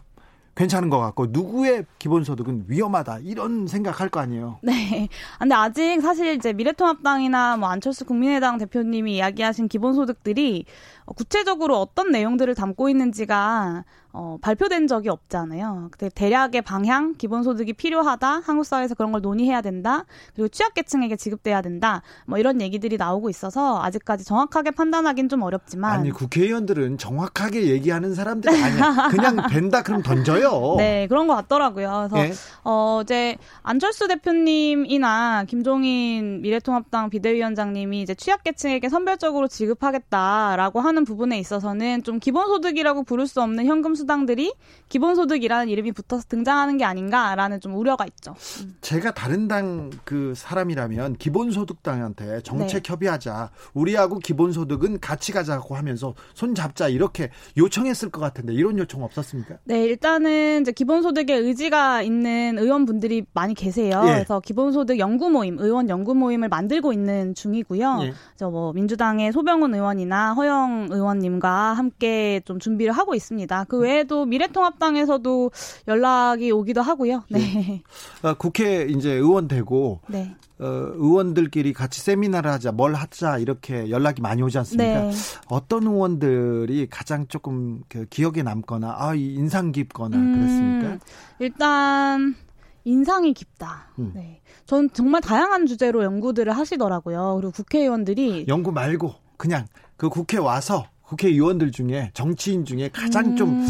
Speaker 1: 괜찮은 것 같고 누구의 기본소득은 위험하다 이런 생각할 거 아니에요.
Speaker 3: 네. 근데 아직 사실 이제 미래통합당이나 뭐 안철수 국민의당 대표님이 이야기하신 기본소득들이 구체적으로 어떤 내용들을 담고 있는지가 어, 발표된 적이 없잖아요. 근데 대략의 방향, 기본소득이 필요하다, 한국 사회에서 그런 걸 논의해야 된다, 그리고 취약계층에게 지급돼야 된다, 뭐 이런 얘기들이 나오고 있어서 아직까지 정확하게 판단하기는 좀 어렵지만
Speaker 1: 아니 국회의원들은 정확하게 얘기하는 사람들이 아니야. 그냥 된다 그럼 던져요.
Speaker 3: 네, 그런 것 같더라고요. 그래서 네. 어 이제 안철수 대표님이나 김종인 미래통합당 비대위원장님이 이제 취약계층에게 선별적으로 지급하겠다라고 하는 부분에 있어서는 좀 기본소득이라고 부를 수 없는 현금 수당들이 기본소득이라는 이름이 붙어서 등장하는 게 아닌가라는 좀 우려가 있죠.
Speaker 1: 음. 제가 다른 당 그 사람이라면 기본소득당한테 정책 네. 협의하자. 우리하고 기본소득은 같이 가자고 하면서 손 잡자 이렇게 요청했을 것 같은데 이런 요청 없었습니까?
Speaker 3: 네, 일단은 이제 기본소득에 의지가 있는 의원분들이 많이 계세요. 예. 그래서 기본소득 연구 모임, 의원 연구 모임을 만들고 있는 중이고요. 예. 뭐 민주당의 소병훈 의원이나 허영 의원님과 함께 좀 준비를 하고 있습니다. 그 외에도 미래통합당에서도 연락이 오기도 하고요. 네. 네.
Speaker 1: 아, 국회 이제 의원 되고 네. 어, 의원들끼리 같이 세미나를 하자, 뭘 하자 이렇게 연락이 많이 오지 않습니까? 네. 어떤 의원들이 가장 조금 그 기억에 남거나 아 인상 깊거나 음, 그랬습니까?
Speaker 3: 일단 인상이 깊다. 음. 네. 전 정말 다양한 주제로 연구들을 하시더라고요. 그리고 국회의원들이
Speaker 1: 연구 말고 그냥 그 국회 와서 국회의원들 중에 정치인 중에 가장 음. 좀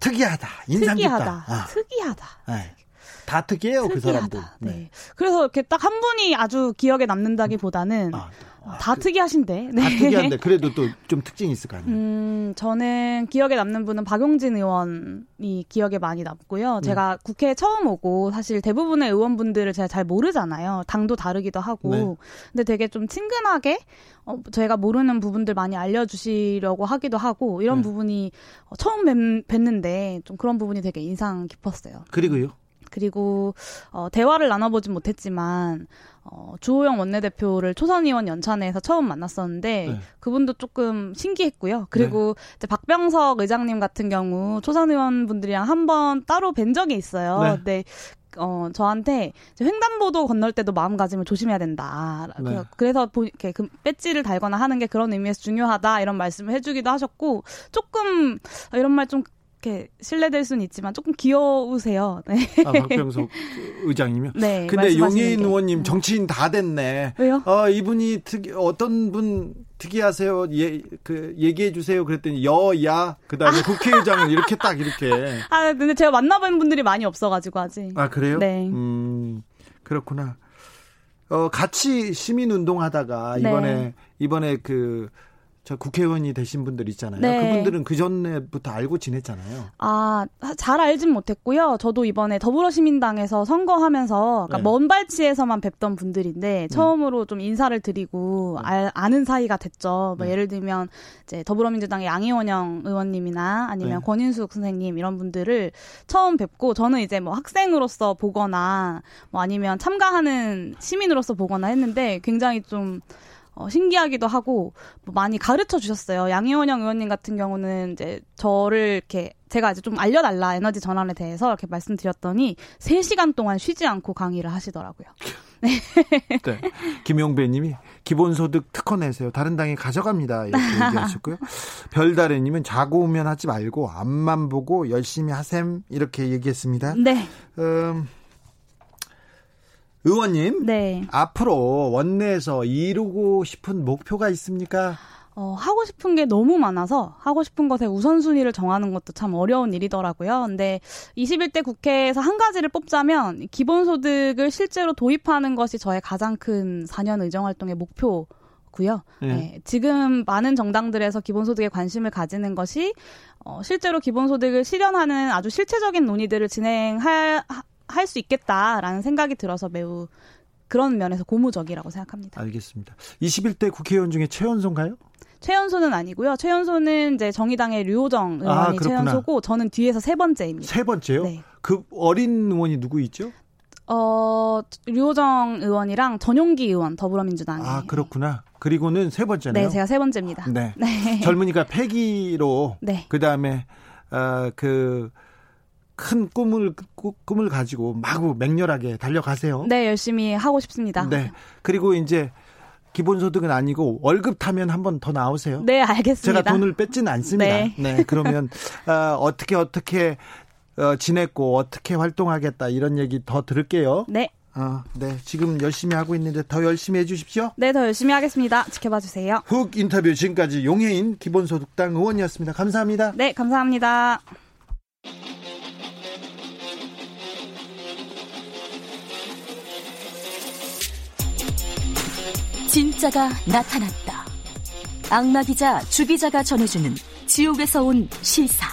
Speaker 1: 특이하다, 인상
Speaker 3: 깊다. 아. 특이하다. 네.
Speaker 1: 다 특이해요, 특이하다. 그 사람들. 네.
Speaker 3: 네. 그래서 이렇게 딱 한 분이 아주 기억에 남는다기보다는 아, 아, 다 그, 특이하신데.
Speaker 1: 네. 다 특이한데 그래도 또 좀 특징이 있을 거 아니에요.
Speaker 3: 음, 저는 기억에 남는 분은 박용진 의원이 기억에 많이 남고요. 네. 제가 국회에 처음 오고 사실 대부분의 의원분들을 제가 잘 모르잖아요. 당도 다르기도 하고. 네. 근데 되게 좀 친근하게 어, 저희가 모르는 부분들 많이 알려주시려고 하기도 하고 이런 네. 부분이 처음 뵙, 뵀는데 좀 그런 부분이 되게 인상 깊었어요.
Speaker 1: 그리고요?
Speaker 3: 그리고 어, 대화를 나눠보진 못했지만 어, 주호영 원내대표를 초선 의원 연찬회에서 처음 만났었는데 네. 그분도 조금 신기했고요. 그리고 네. 이제 박병석 의장님 같은 경우 초선 의원분들이랑 한 번 따로 뵌 적이 있어요. 네. 근데 어, 저한테 횡단보도 건널 때도 마음가짐을 조심해야 된다. 네. 그래서 이렇게 그 배지를 달거나 하는 게 그런 의미에서 중요하다 이런 말씀을 해주기도 하셨고 조금 이런 말 좀 이렇게 신뢰될 수는 있지만 조금 귀여우세요. 네.
Speaker 1: 아, 박병석 의장님이요? 네. 근데 용인 의원님 정치인 다 됐네.
Speaker 3: 왜요?
Speaker 1: 어, 이분이 특이, 어떤 분 특이하세요? 예, 그, 얘기해 주세요. 그랬더니 여야, 그 다음에 아. 국회의장은 이렇게 딱 이렇게.
Speaker 3: 아, 근데 제가 만나본 분들이 많이 없어가지고 아직.
Speaker 1: 아, 그래요?
Speaker 3: 네.
Speaker 1: 음, 그렇구나. 어, 같이 시민운동 하다가 이번에, 네. 이번에 그, 저 국회의원이 되신 분들 있잖아요. 네. 그분들은 그 전에부터 알고 지냈잖아요.
Speaker 3: 아, 잘 알진 못했고요. 저도 이번에 더불어시민당에서 선거하면서 그러니까 네. 먼 발치에서만 뵙던 분들인데 네. 처음으로 좀 인사를 드리고 네. 알, 아는 사이가 됐죠. 뭐 네. 예를 들면 이제 더불어민주당의 양희원영 의원님이나 아니면 네. 권인숙 선생님 이런 분들을 처음 뵙고 저는 이제 뭐 학생으로서 보거나 뭐 아니면 참가하는 시민으로서 보거나 했는데 굉장히 좀 어, 신기하기도 하고 뭐 많이 가르쳐 주셨어요. 양희원영 의원님 같은 경우는 이제 저를 이렇게 제가 이제 좀 알려달라 에너지 전환에 대해서 이렇게 말씀드렸더니 3시간 동안 쉬지 않고 강의를 하시더라고요. 네.
Speaker 1: 네. 김용배님이 기본소득 특허 내세요. 다른 당이 가져갑니다. 이렇게 얘기하셨고요. 별다래님은 자고 오면 하지 말고 앞만 보고 열심히 하셈 이렇게 얘기했습니다.
Speaker 3: 네.
Speaker 1: 음, 의원님, 네. 앞으로 원내에서 이루고 싶은 목표가 있습니까?
Speaker 3: 어, 하고 싶은 게 너무 많아서 하고 싶은 것에 우선순위를 정하는 것도 참 어려운 일이더라고요. 근데 21대 국회에서 한 가지를 뽑자면 기본소득을 실제로 도입하는 것이 저의 가장 큰 4년 의정활동의 목표 고요. 네. 네. 지금 많은 정당들에서 기본소득에 관심을 가지는 것이 어, 실제로 기본소득을 실현하는 아주 실체적인 논의들을 진행할 할 수 있겠다라는 생각이 들어서 매우 그런 면에서 고무적이라고 생각합니다.
Speaker 1: 알겠습니다. 21대 국회의원 중에 최연소인가요?
Speaker 3: 최연소는 아니고요. 최연소는 이제 정의당의 류호정 아, 의원이 아, 최연소고 저는 뒤에서 세 번째입니다.
Speaker 1: 세 번째요? 네. 그 어린 의원이 누구 있죠?
Speaker 3: 어, 류호정 의원이랑 전용기 의원 더불어민주당.
Speaker 1: 아, 그렇구나. 그리고는 세 번째네요.
Speaker 3: 네, 제가 세 번째입니다.
Speaker 1: 네. 네. 젊은이가 폐기로 네. 그다음에 어, 그 큰 꿈을 꿈을 가지고 마구 맹렬하게 달려가세요.
Speaker 3: 네, 열심히 하고 싶습니다.
Speaker 1: 네. 그리고 이제 기본소득은 아니고 월급 타면 한 번 더 나오세요.
Speaker 3: 네, 알겠습니다.
Speaker 1: 제가 돈을 뺏지는 않습니다. 네. 네 그러면 어, 어떻게 어떻게 어, 지냈고 어떻게 활동하겠다 이런 얘기 더 들을게요.
Speaker 3: 네.
Speaker 1: 어, 네. 지금 열심히 하고 있는데 더 열심히 해 주십시오.
Speaker 3: 네, 더 열심히 하겠습니다. 지켜봐 주세요.
Speaker 1: 훅 인터뷰 지금까지 용해인 기본소득당 의원이었습니다. 감사합니다.
Speaker 3: 네, 감사합니다.
Speaker 4: 진짜가 나타났다. 악마 기자 주 기자가 전해주는 지옥에서 온 실사.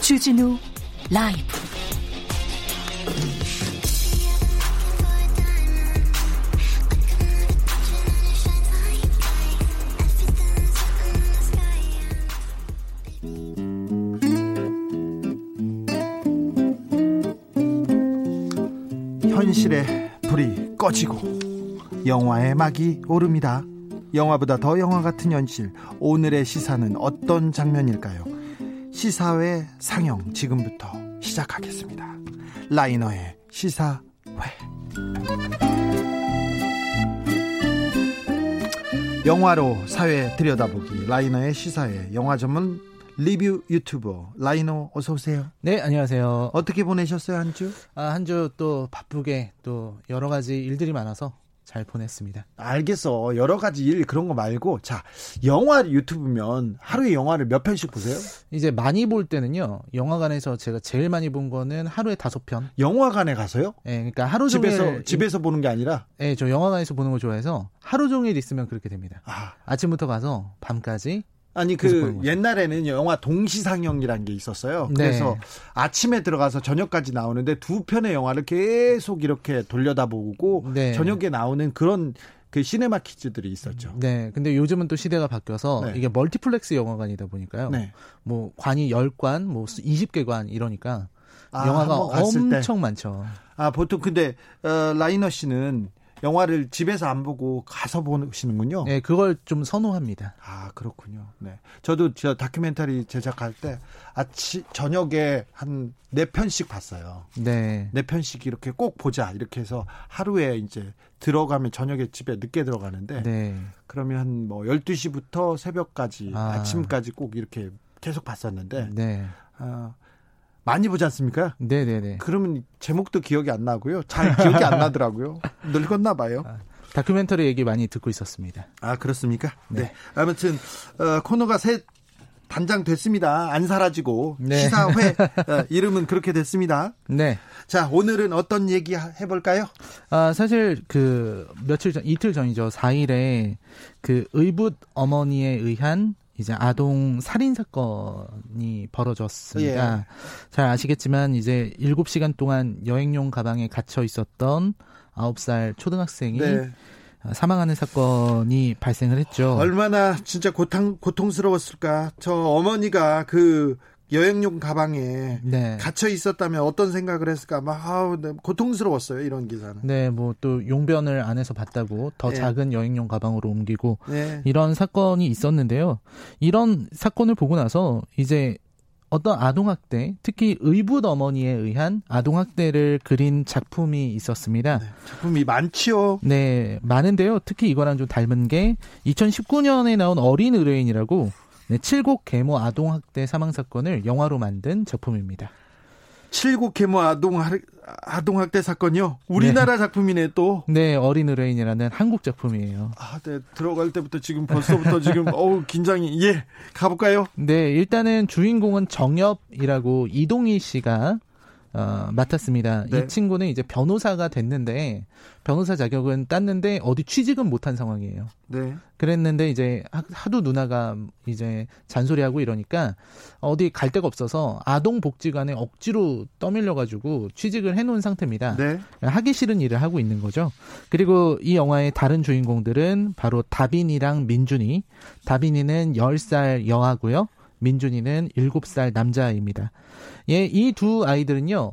Speaker 4: 주진우 라이브.
Speaker 1: 현실의 불이 꺼지고 영화의 막이 오릅니다. 영화보다 더 영화 같은 현실. 오늘의 시사는 어떤 장면일까요? 시사회 상영 지금부터 시작하겠습니다. 라이너의 시사회. 영화로 사회 들여다보기 라이너의 시사회 영화 전문 리뷰 유튜버 라이너 어서 오세요.
Speaker 5: 네, 안녕하세요.
Speaker 1: 어떻게 보내셨어요, 한 주?
Speaker 5: 아, 한 주 또 바쁘게 또 여러 가지 일들이 많아서 잘 보냈습니다.
Speaker 1: 알겠어. 여러 가지 일 그런 거 말고 자, 영화 유튜브면 하루에 영화를 몇 편씩 보세요?
Speaker 5: 이제 많이 볼 때는요. 영화관에서 제가 제일 많이 본 거는 하루에 다섯 편.
Speaker 1: 영화관에 가서요?
Speaker 5: 네, 그러니까 하루 종일
Speaker 1: 집에서 집에서 보는 게 아니라
Speaker 5: 네, 저 영화관에서 보는 걸 좋아해서 하루 종일 있으면 그렇게 됩니다.
Speaker 1: 아,
Speaker 5: 아침부터 가서 밤까지
Speaker 1: 아니 그 옛날에는 영화 동시 상영이라는 게 있었어요. 그래서 네. 아침에 들어가서 저녁까지 나오는데 두 편의 영화를 계속 이렇게 돌려다보고 네. 저녁에 나오는 그런 그 cinema kids들이 있었죠.
Speaker 5: 네. 근데 요즘은 또 시대가 바뀌어서 네. 이게 멀티플렉스 영화관이다 보니까요. 네. 뭐 관이 10관, 뭐 20개 관 이러니까 아, 영화가 엄청 많죠.
Speaker 1: 아, 보통 근데 어, 라이너 씨는 영화를 집에서 안 보고 가서 보시는군요.
Speaker 5: 네, 그걸 좀 선호합니다.
Speaker 1: 아, 그렇군요. 네. 저도 저 다큐멘터리 제작할 때 아침 저녁에 한 네 편씩 봤어요. 네. 네 편씩 이렇게 꼭 보자. 이렇게 해서 하루에 이제 들어가면 저녁에 집에 늦게 들어가는데 네. 그러면 뭐 12시부터 새벽까지 아. 침까지꼭 이렇게 계속 봤었는데 네. 어, 많이 보지 않습니까?
Speaker 5: 네네네.
Speaker 1: 그러면 제목도 기억이 안 나고요. 잘 기억이 안 나더라고요. 늙었나 봐요. 아,
Speaker 5: 다큐멘터리 얘기 많이 듣고 있었습니다.
Speaker 1: 아 그렇습니까? 네. 네. 아무튼 어, 코너가 새 단장 됐습니다. 안 사라지고 네. 시사회 어, 이름은 그렇게 됐습니다. 네. 자 오늘은 어떤 얘기 해볼까요?
Speaker 5: 아 사실 그 며칠 전 이틀 전이죠. 4일에 그 의붓 어머니에 의한 이제 아동 살인 사건이 벌어졌습니다. 예. 잘 아시겠지만 이제 7시간 동안 여행용 가방에 갇혀 있었던 9살 초등학생이 네. 사망하는 사건이 발생을 했죠.
Speaker 1: 얼마나 진짜 고통, 고통스러웠을까. 저 어머니가 그 여행용 가방에 네. 갇혀 있었다면 어떤 생각을 했을까? 막 아우, 네, 고통스러웠어요 이런 기사는.
Speaker 5: 네, 뭐 또 용변을 안에서 봤다고 더 네. 작은 여행용 가방으로 옮기고 네. 이런 사건이 있었는데요. 이런 사건을 보고 나서 이제 어떤 아동학대, 특히 의붓 어머니에 의한 아동학대를 그린 작품이 있었습니다. 네,
Speaker 1: 작품이 많지요.
Speaker 5: 네, 많은데요. 특히 이거랑 좀 닮은 게 2019년에 나온 어린 의뢰인이라고 네, 칠곡 계모 아동 학대 사망 사건을 영화로 만든 작품입니다.
Speaker 1: 칠곡 계모 아동 아동 학대 사건요. 우리나라 네. 작품이네 또.
Speaker 5: 네, 어린 의뢰인이라는 한국 작품이에요.
Speaker 1: 아, 네. 들어갈 때부터 지금 벌써부터 지금 어우, 긴장이. 예. 가 볼까요?
Speaker 5: 네, 일단은 주인공은 정엽이라고 이동희 씨가 어, 맡았습니다. 네. 이 친구는 이제 변호사가 됐는데 변호사 자격은 땄는데 어디 취직은 못한 상황이에요. 네. 그랬는데 이제 하도 누나가 이제 잔소리하고 이러니까 어디 갈 데가 없어서 아동복지관에 억지로 떠밀려가지고 취직을 해놓은 상태입니다. 네. 하기 싫은 일을 하고 있는 거죠. 그리고 이 영화의 다른 주인공들은 바로 다빈이랑 민준이. 다빈이는 10살 여아고요. 민준이는 7살 남자아이입니다. 예, 이 두 아이들은요.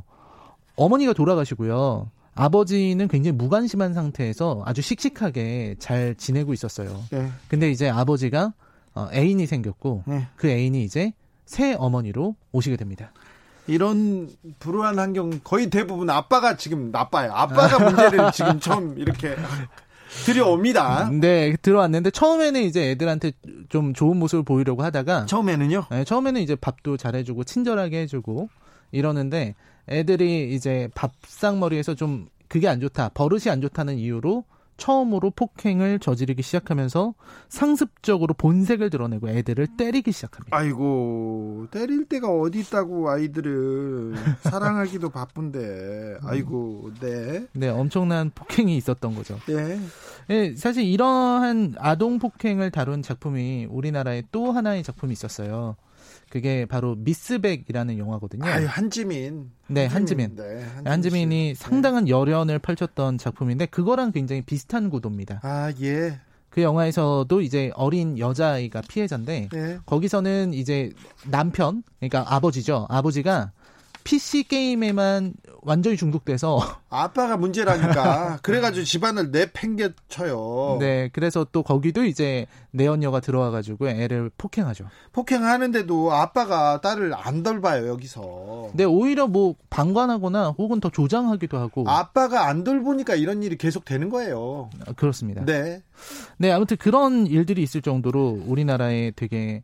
Speaker 5: 어머니가 돌아가시고요. 아버지는 굉장히 무관심한 상태에서 아주 씩씩하게 잘 지내고 있었어요. 네. 근데 이제 아버지가 어, 애인이 생겼고 네. 그 애인이 이제 새 어머니로 오시게 됩니다.
Speaker 1: 이런 불우한 환경 거의 대부분 아빠가 지금 나빠요. 아빠가 문제를 지금 처음 이렇게 들여옵니다.
Speaker 5: 네, 들어왔는데 처음에는 이제 애들한테 좀 좋은 모습을 보이려고 하다가
Speaker 1: 처음에는요?
Speaker 5: 네, 처음에는 이제 밥도 잘해주고 친절하게 해주고 이러는데 애들이 이제 밥상머리에서 좀 그게 안 좋다, 버릇이 안 좋다는 이유로 처음으로 폭행을 저지르기 시작하면서 상습적으로 본색을 드러내고 애들을 때리기 시작합니다.
Speaker 1: 아이고 때릴 때가 어디 있다고 아이들을 사랑하기도 바쁜데 아이고 네.
Speaker 5: 네 엄청난 폭행이 있었던 거죠.
Speaker 1: 네.
Speaker 5: 네 사실 이러한 아동 폭행을 다룬 작품이 우리나라에 또 하나의 작품이 있었어요. 그게 바로 미스백이라는 영화거든요.
Speaker 1: 아유, 한지민.
Speaker 5: 네, 한지민. 네, 한지민 이 네. 상당한 열연을 펼쳤던 작품인데 그거랑 굉장히 비슷한 구도입니다.
Speaker 1: 아, 예.
Speaker 5: 그 영화에서도 이제 어린 여자아이가 피해자인데 네. 거기서는 이제 남편, 그러니까 아버지죠. 아버지가 PC 게임에만 완전히 중독돼서
Speaker 1: 아빠가 문제라니까 그래가지고 집안을 내팽개쳐요.
Speaker 5: 네, 그래서 또 거기도 이제 내연녀가 들어와가지고 애를 폭행하죠.
Speaker 1: 폭행하는데도 아빠가 딸을 안 돌봐요 여기서.
Speaker 5: 네, 오히려 뭐 방관하거나 혹은 더 조장하기도 하고.
Speaker 1: 아빠가 안 돌보니까 이런 일이 계속 되는 거예요.
Speaker 5: 아, 그렇습니다.
Speaker 1: 네.
Speaker 5: 네, 아무튼 그런 일들이 있을 정도로 우리나라에 되게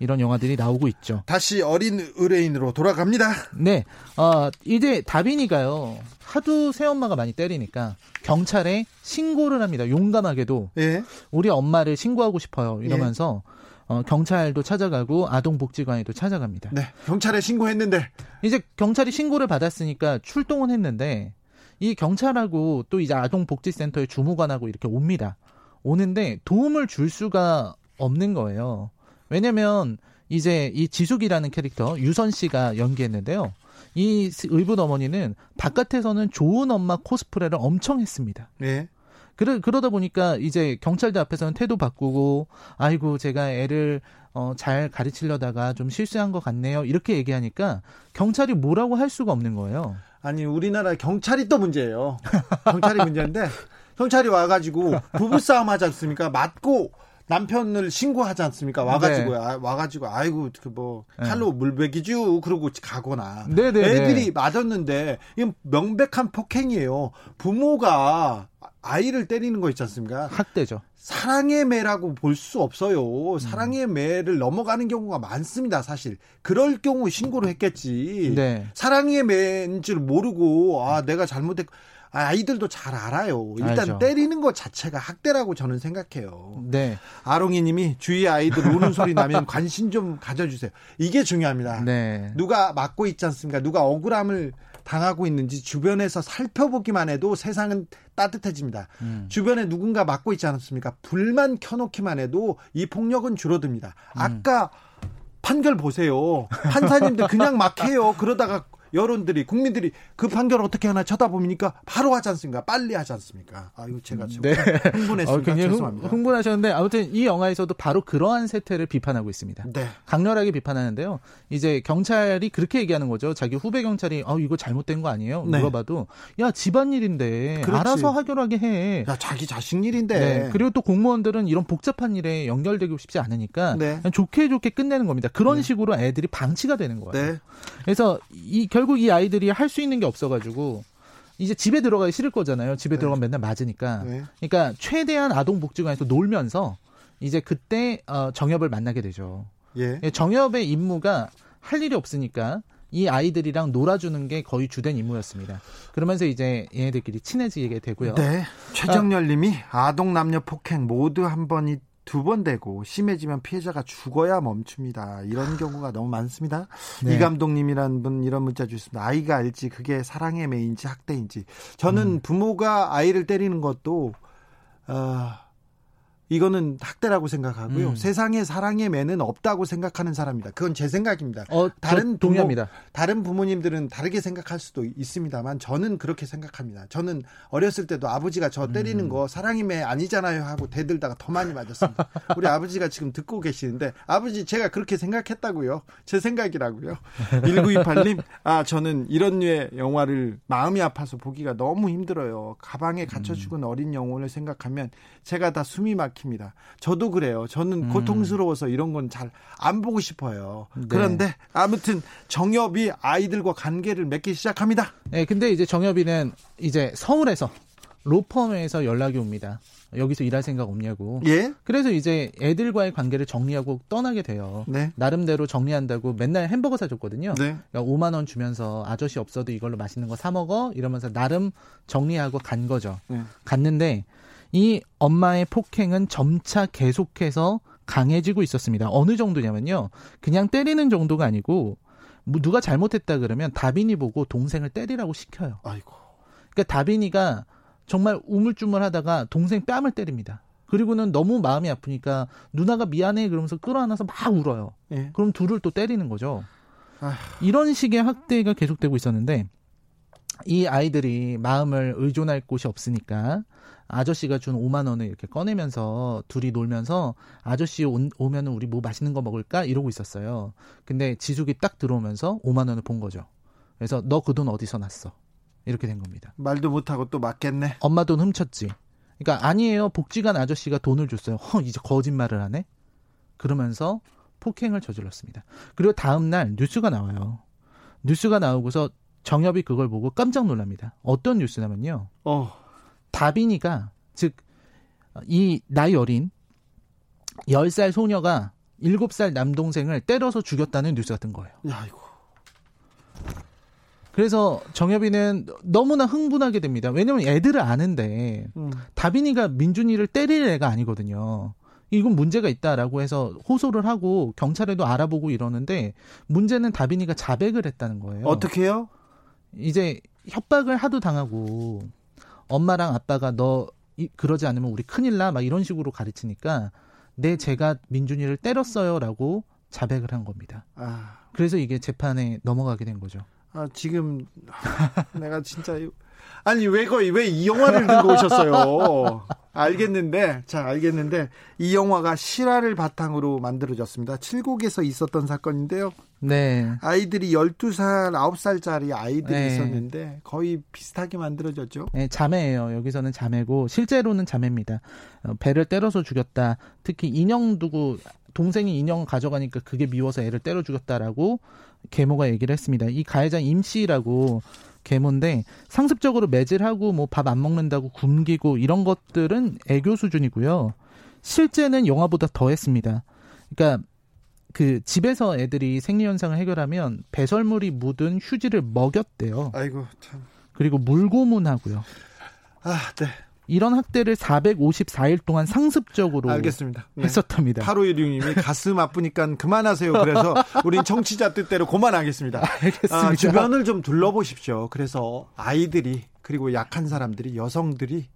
Speaker 5: 이런 영화들이 나오고 있죠.
Speaker 1: 다시 어린 의뢰인으로 돌아갑니다.
Speaker 5: 네, 어, 이제 다빈 이가요. 하도 새엄마가 많이 때리니까 경찰에 신고를 합니다. 용감하게도. 예. 우리 엄마를 신고하고 싶어요. 이러면서 예. 어, 경찰도 찾아가고 아동복지관에도 찾아갑니다.
Speaker 1: 네, 경찰에 신고했는데
Speaker 5: 이제 경찰이 신고를 받았으니까 출동은 했는데 이 경찰하고 또 이제 아동복지센터의 주무관하고 이렇게 옵니다. 오는데 도움을 줄 수가 없는 거예요. 왜냐면 이제 이 지숙이라는 캐릭터 유선 씨가 연기했는데요. 이 의붓 어머니는 바깥에서는 좋은 엄마 코스프레를 엄청 했습니다. 네. 그러, 그러다 보니까 이제 경찰들 앞에서는 태도 바꾸고, 아이고, 제가 애를, 어, 잘 가르치려다가 좀 실수한 것 같네요. 이렇게 얘기하니까 경찰이 뭐라고 할 수가 없는 거예요.
Speaker 1: 아니, 우리나라 경찰이 또 문제예요. 경찰이 문제인데, 경찰이 와가지고 부부싸움 하지 않습니까? 맞고, 남편을 신고하지 않습니까? 와가지고 네. 아, 와가지고 아이고 그뭐 네. 칼로 네. 물베기죠 그러고 가거나 네네 네, 애들이 네. 맞았는데 이건 명백한 폭행이에요. 부모가 아이를 때리는 거 있지 않습니까?
Speaker 5: 학대죠.
Speaker 1: 사랑의 매라고 볼 수 없어요. 사랑의 매를 넘어가는 경우가 많습니다, 사실. 그럴 경우 신고를 했겠지. 네. 사랑의 매인 줄 모르고, 아, 내가 잘못했고, 아이들도 잘 알아요. 일단 알죠. 때리는 것 자체가 학대라고 저는 생각해요. 네. 아롱이 님이 주위 아이들 우는 소리 나면 관심 좀 가져주세요. 이게 중요합니다. 네. 누가 맞고 있지 않습니까? 누가 억울함을 당하고 있는지 주변에서 살펴보기만 해도 세상은 따뜻해집니다. 음. 주변에 누군가 맞고 있지 않습니까? 불만 켜놓기만 해도 이 폭력은 줄어듭니다. 음. 아까 판결 보세요. 판사님들 그냥 막 해요. 그러다가 여론들이 국민들이 그 판결 어떻게 하나 쳐다보니까 바로 하지 않습니까? 빨리 하지 않습니까? 아 이거 제가 좀 네. 흥분했습니다. 어, 죄송합니다.
Speaker 5: 흥, 분하셨는데 아무튼 이 영화에서도 바로 그러한 세태를 비판하고 있습니다. 네. 강렬하게 비판하는데요. 이제 경찰이 그렇게 얘기하는 거죠. 자기 후배 경찰이 어 이거 잘못된 거 아니에요? 네. 물어봐도 야 집안일인데 그렇지. 알아서 하결하게 해.
Speaker 1: 야 자기 자식 일인데.
Speaker 5: 네. 그리고 또 공무원들은 이런 복잡한 일에 연결되고 싶지 않으니까 네. 좋게 좋게 끝내는 겁니다. 그런 네. 식으로 애들이 방치가 되는 거예요. 네. 그래서 이 결국 이 아이들이 할 수 있는 게 없어가지고 이제 집에 들어가기 싫을 거잖아요. 집에 네. 들어가면 맨날 맞으니까. 네. 그러니까 최대한 아동복지관에서 놀면서 이제 그때 어, 정엽을 만나게 되죠. 예. 예. 정엽의 임무가 할 일이 없으니까 이 아이들이랑 놀아주는 게 거의 주된 임무였습니다. 그러면서 이제 얘네들끼리 친해지게 되고요.
Speaker 1: 네. 최정열 님이 아동 남녀 폭행 모두 한 번이 두 번 되고 심해지면 피해자가 죽어야 멈춥니다. 이런 경우가 너무 많습니다. 네. 이 감독님이라는 분 이런 문자 주셨습니다. 아이가 알지 그게 사랑의 매인지 학대인지. 저는 음. 부모가 아이를 때리는 것도 어, 이거는 학대라고 생각하고요. 음. 세상에 사랑의 매는 없다고 생각하는 사람입니다. 그건 제 생각입니다.
Speaker 5: 어, 다른 동의합니다.
Speaker 1: 부모, 다른 부모님들은 다르게 생각할 수도 있습니다만 저는 그렇게 생각합니다. 저는 어렸을 때도 아버지가 저 때리는 음. 거 사랑의 매 아니잖아요 하고 대들다가 더 많이 맞았습니다. 우리 아버지가 지금 듣고 계시는데 아버지 제가 그렇게 생각했다고요. 제 생각이라고요. 1928님, 아 저는 이런 류의 영화를 마음이 아파서 보기가 너무 힘들어요. 가방에 갇혀 죽은 음. 어린 영혼을 생각하면 제가 다 숨이 막 막힙니다. 저도 그래요. 저는 음. 고통스러워서 이런 건 잘 안 보고 싶어요. 네. 그런데 아무튼 정엽이 아이들과 관계를 맺기 시작합니다.
Speaker 5: 네, 근데 이제 정엽이는 이제 서울에서 로펌에서 연락이 옵니다. 여기서 일할 생각 없냐고.
Speaker 1: 예.
Speaker 5: 그래서 이제 애들과의 관계를 정리하고 떠나게 돼요. 네. 나름대로 정리한다고 맨날 햄버거 사줬거든요. 네. 그러니까 5만 원 주면서 아저씨 없어도 이걸로 맛있는 거 사 먹어 이러면서 나름 정리하고 간 거죠. 네. 갔는데 이 엄마의 폭행은 점차 계속해서 강해지고 있었습니다. 어느 정도냐면요. 그냥 때리는 정도가 아니고 뭐 누가 잘못했다 그러면 다빈이 보고 동생을 때리라고 시켜요.
Speaker 1: 아이고.
Speaker 5: 그러니까 다빈이가 정말 우물쭈물하다가 동생 뺨을 때립니다. 그리고는 너무 마음이 아프니까 누나가 미안해 그러면서 끌어안아서 막 울어요. 예. 그럼 둘을 또 때리는 거죠. 아휴. 이런 식의 학대가 계속되고 있었는데 이 아이들이 마음을 의존할 곳이 없으니까 아저씨가 준 5만 원을 이렇게 꺼내면서 둘이 놀면서 아저씨 오, 오면은 우리 뭐 맛있는 거 먹을까 이러고 있었어요. 근데 지숙이 딱 들어오면서 5만 원을 본 거죠. 그래서 너 그 돈 어디서 났어? 이렇게 된 겁니다.
Speaker 1: 말도 못하고 또 맞겠네.
Speaker 5: 엄마 돈 훔쳤지. 그러니까 아니에요. 복지관 아저씨가 돈을 줬어요. 허, 이제 거짓말을 하네. 그러면서 폭행을 저질렀습니다. 그리고 다음 날 뉴스가 나와요. 뉴스가 나오고서 정엽이 그걸 보고 깜짝 놀랍니다. 어떤 뉴스냐면요. 어. 다빈이가 즉 이 나이 어린 10살 소녀가 7살 남동생을 때려서 죽였다는 뉴스 같은 거예요.
Speaker 1: 야, 이거.
Speaker 5: 그래서 정엽이는 너무나 흥분하게 됩니다. 왜냐면 애들을 아는데 음. 다빈이가 민준이를 때릴 애가 아니거든요. 이건 문제가 있다라고 해서 호소를 하고 경찰에도 알아보고 이러는데 문제는 다빈이가 자백을 했다는 거예요.
Speaker 1: 어떻게요?
Speaker 5: 이제 협박을 하도 당하고 엄마랑 아빠가 너 그러지 않으면 우리 큰일 나 막 이런 식으로 가르치니까 내 제가 민준이를 때렸어요라고 자백을 한 겁니다. 아. 그래서 이게 재판에 넘어가게 된 거죠.
Speaker 1: 아, 지금 내가 진짜 아니 왜 거의 왜 이 영화를 들고 오셨어요? 알겠는데 자 알겠는데 이 영화가 실화를 바탕으로 만들어졌습니다. 칠곡에서 있었던 사건인데요.
Speaker 5: 네.
Speaker 1: 아이들이 12살, 9살짜리 아이들이 네. 있었는데 거의 비슷하게 만들어졌죠.
Speaker 5: 네, 자매예요. 여기서는 자매고 실제로는 자매입니다. 어, 배를 때려서 죽였다. 특히 인형 두고 동생이 인형 가져가니까 그게 미워서 애를 때려 죽였다라고 계모가 얘기를 했습니다. 이 가해자 임 씨라고 계모인데 상습적으로 매질하고 뭐 밥 안 먹는다고 굶기고 이런 것들은 애교 수준이고요. 실제는 영화보다 더 했습니다. 그러니까 그 집에서 애들이 생리 현상을 해결하면 배설물이 묻은 휴지를 먹였대요.
Speaker 1: 아이고 참.
Speaker 5: 그리고 물고문하고요.
Speaker 1: 아, 네.
Speaker 5: 이런 학대를 454일 동안 상습적으로
Speaker 1: 알겠습니다.
Speaker 5: 네. 했었답니다.
Speaker 1: 8516님이 가슴 아프니까 그만하세요. 그래서 우린 청취자 뜻대로 그만하겠습니다.
Speaker 5: 알겠습니다.
Speaker 1: 아, 주변을 좀 둘러보십시오. 그래서 아이들이 그리고 약한 사람들이 여성들이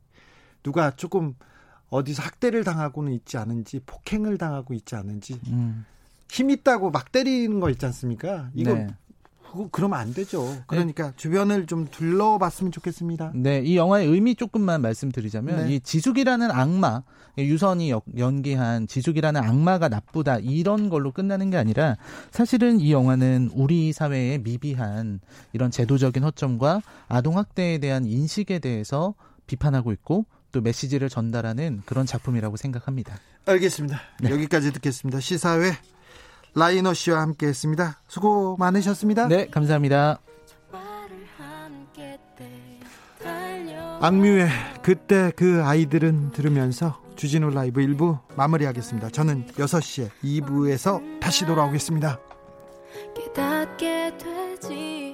Speaker 1: 누가 조금 어디서 학대를 당하고는 있지 않은지 폭행을 당하고 있지 않은지 음. 힘 있다고 막 때리는 거 있지 않습니까? 이거 네. 그러면 안 되죠. 그러니까 네. 주변을 좀 둘러봤으면 좋겠습니다.
Speaker 5: 네, 이 영화의 의미 조금만 말씀드리자면 네. 이 지숙이라는 악마 유선이 연기한 지숙이라는 악마가 나쁘다 이런 걸로 끝나는 게 아니라 사실은 이 영화는 우리 사회의 미비한 이런 제도적인 허점과 아동 학대에 대한 인식에 대해서 비판하고 있고 또 메시지를 전달하는 그런 작품이라고 생각합니다.
Speaker 1: 알겠습니다. 네. 여기까지 듣겠습니다. 시사회 라이너 씨와 함께 했습니다. 수고 많으셨습니다.
Speaker 5: 네, 감사합니다.
Speaker 1: 악뮤의 그때 그 아이들은 들으면서 주진우 라이브 1부 마무리하겠습니다. 저는 6시에 2부에서 다시 돌아오겠습니다. 깨닫게 되지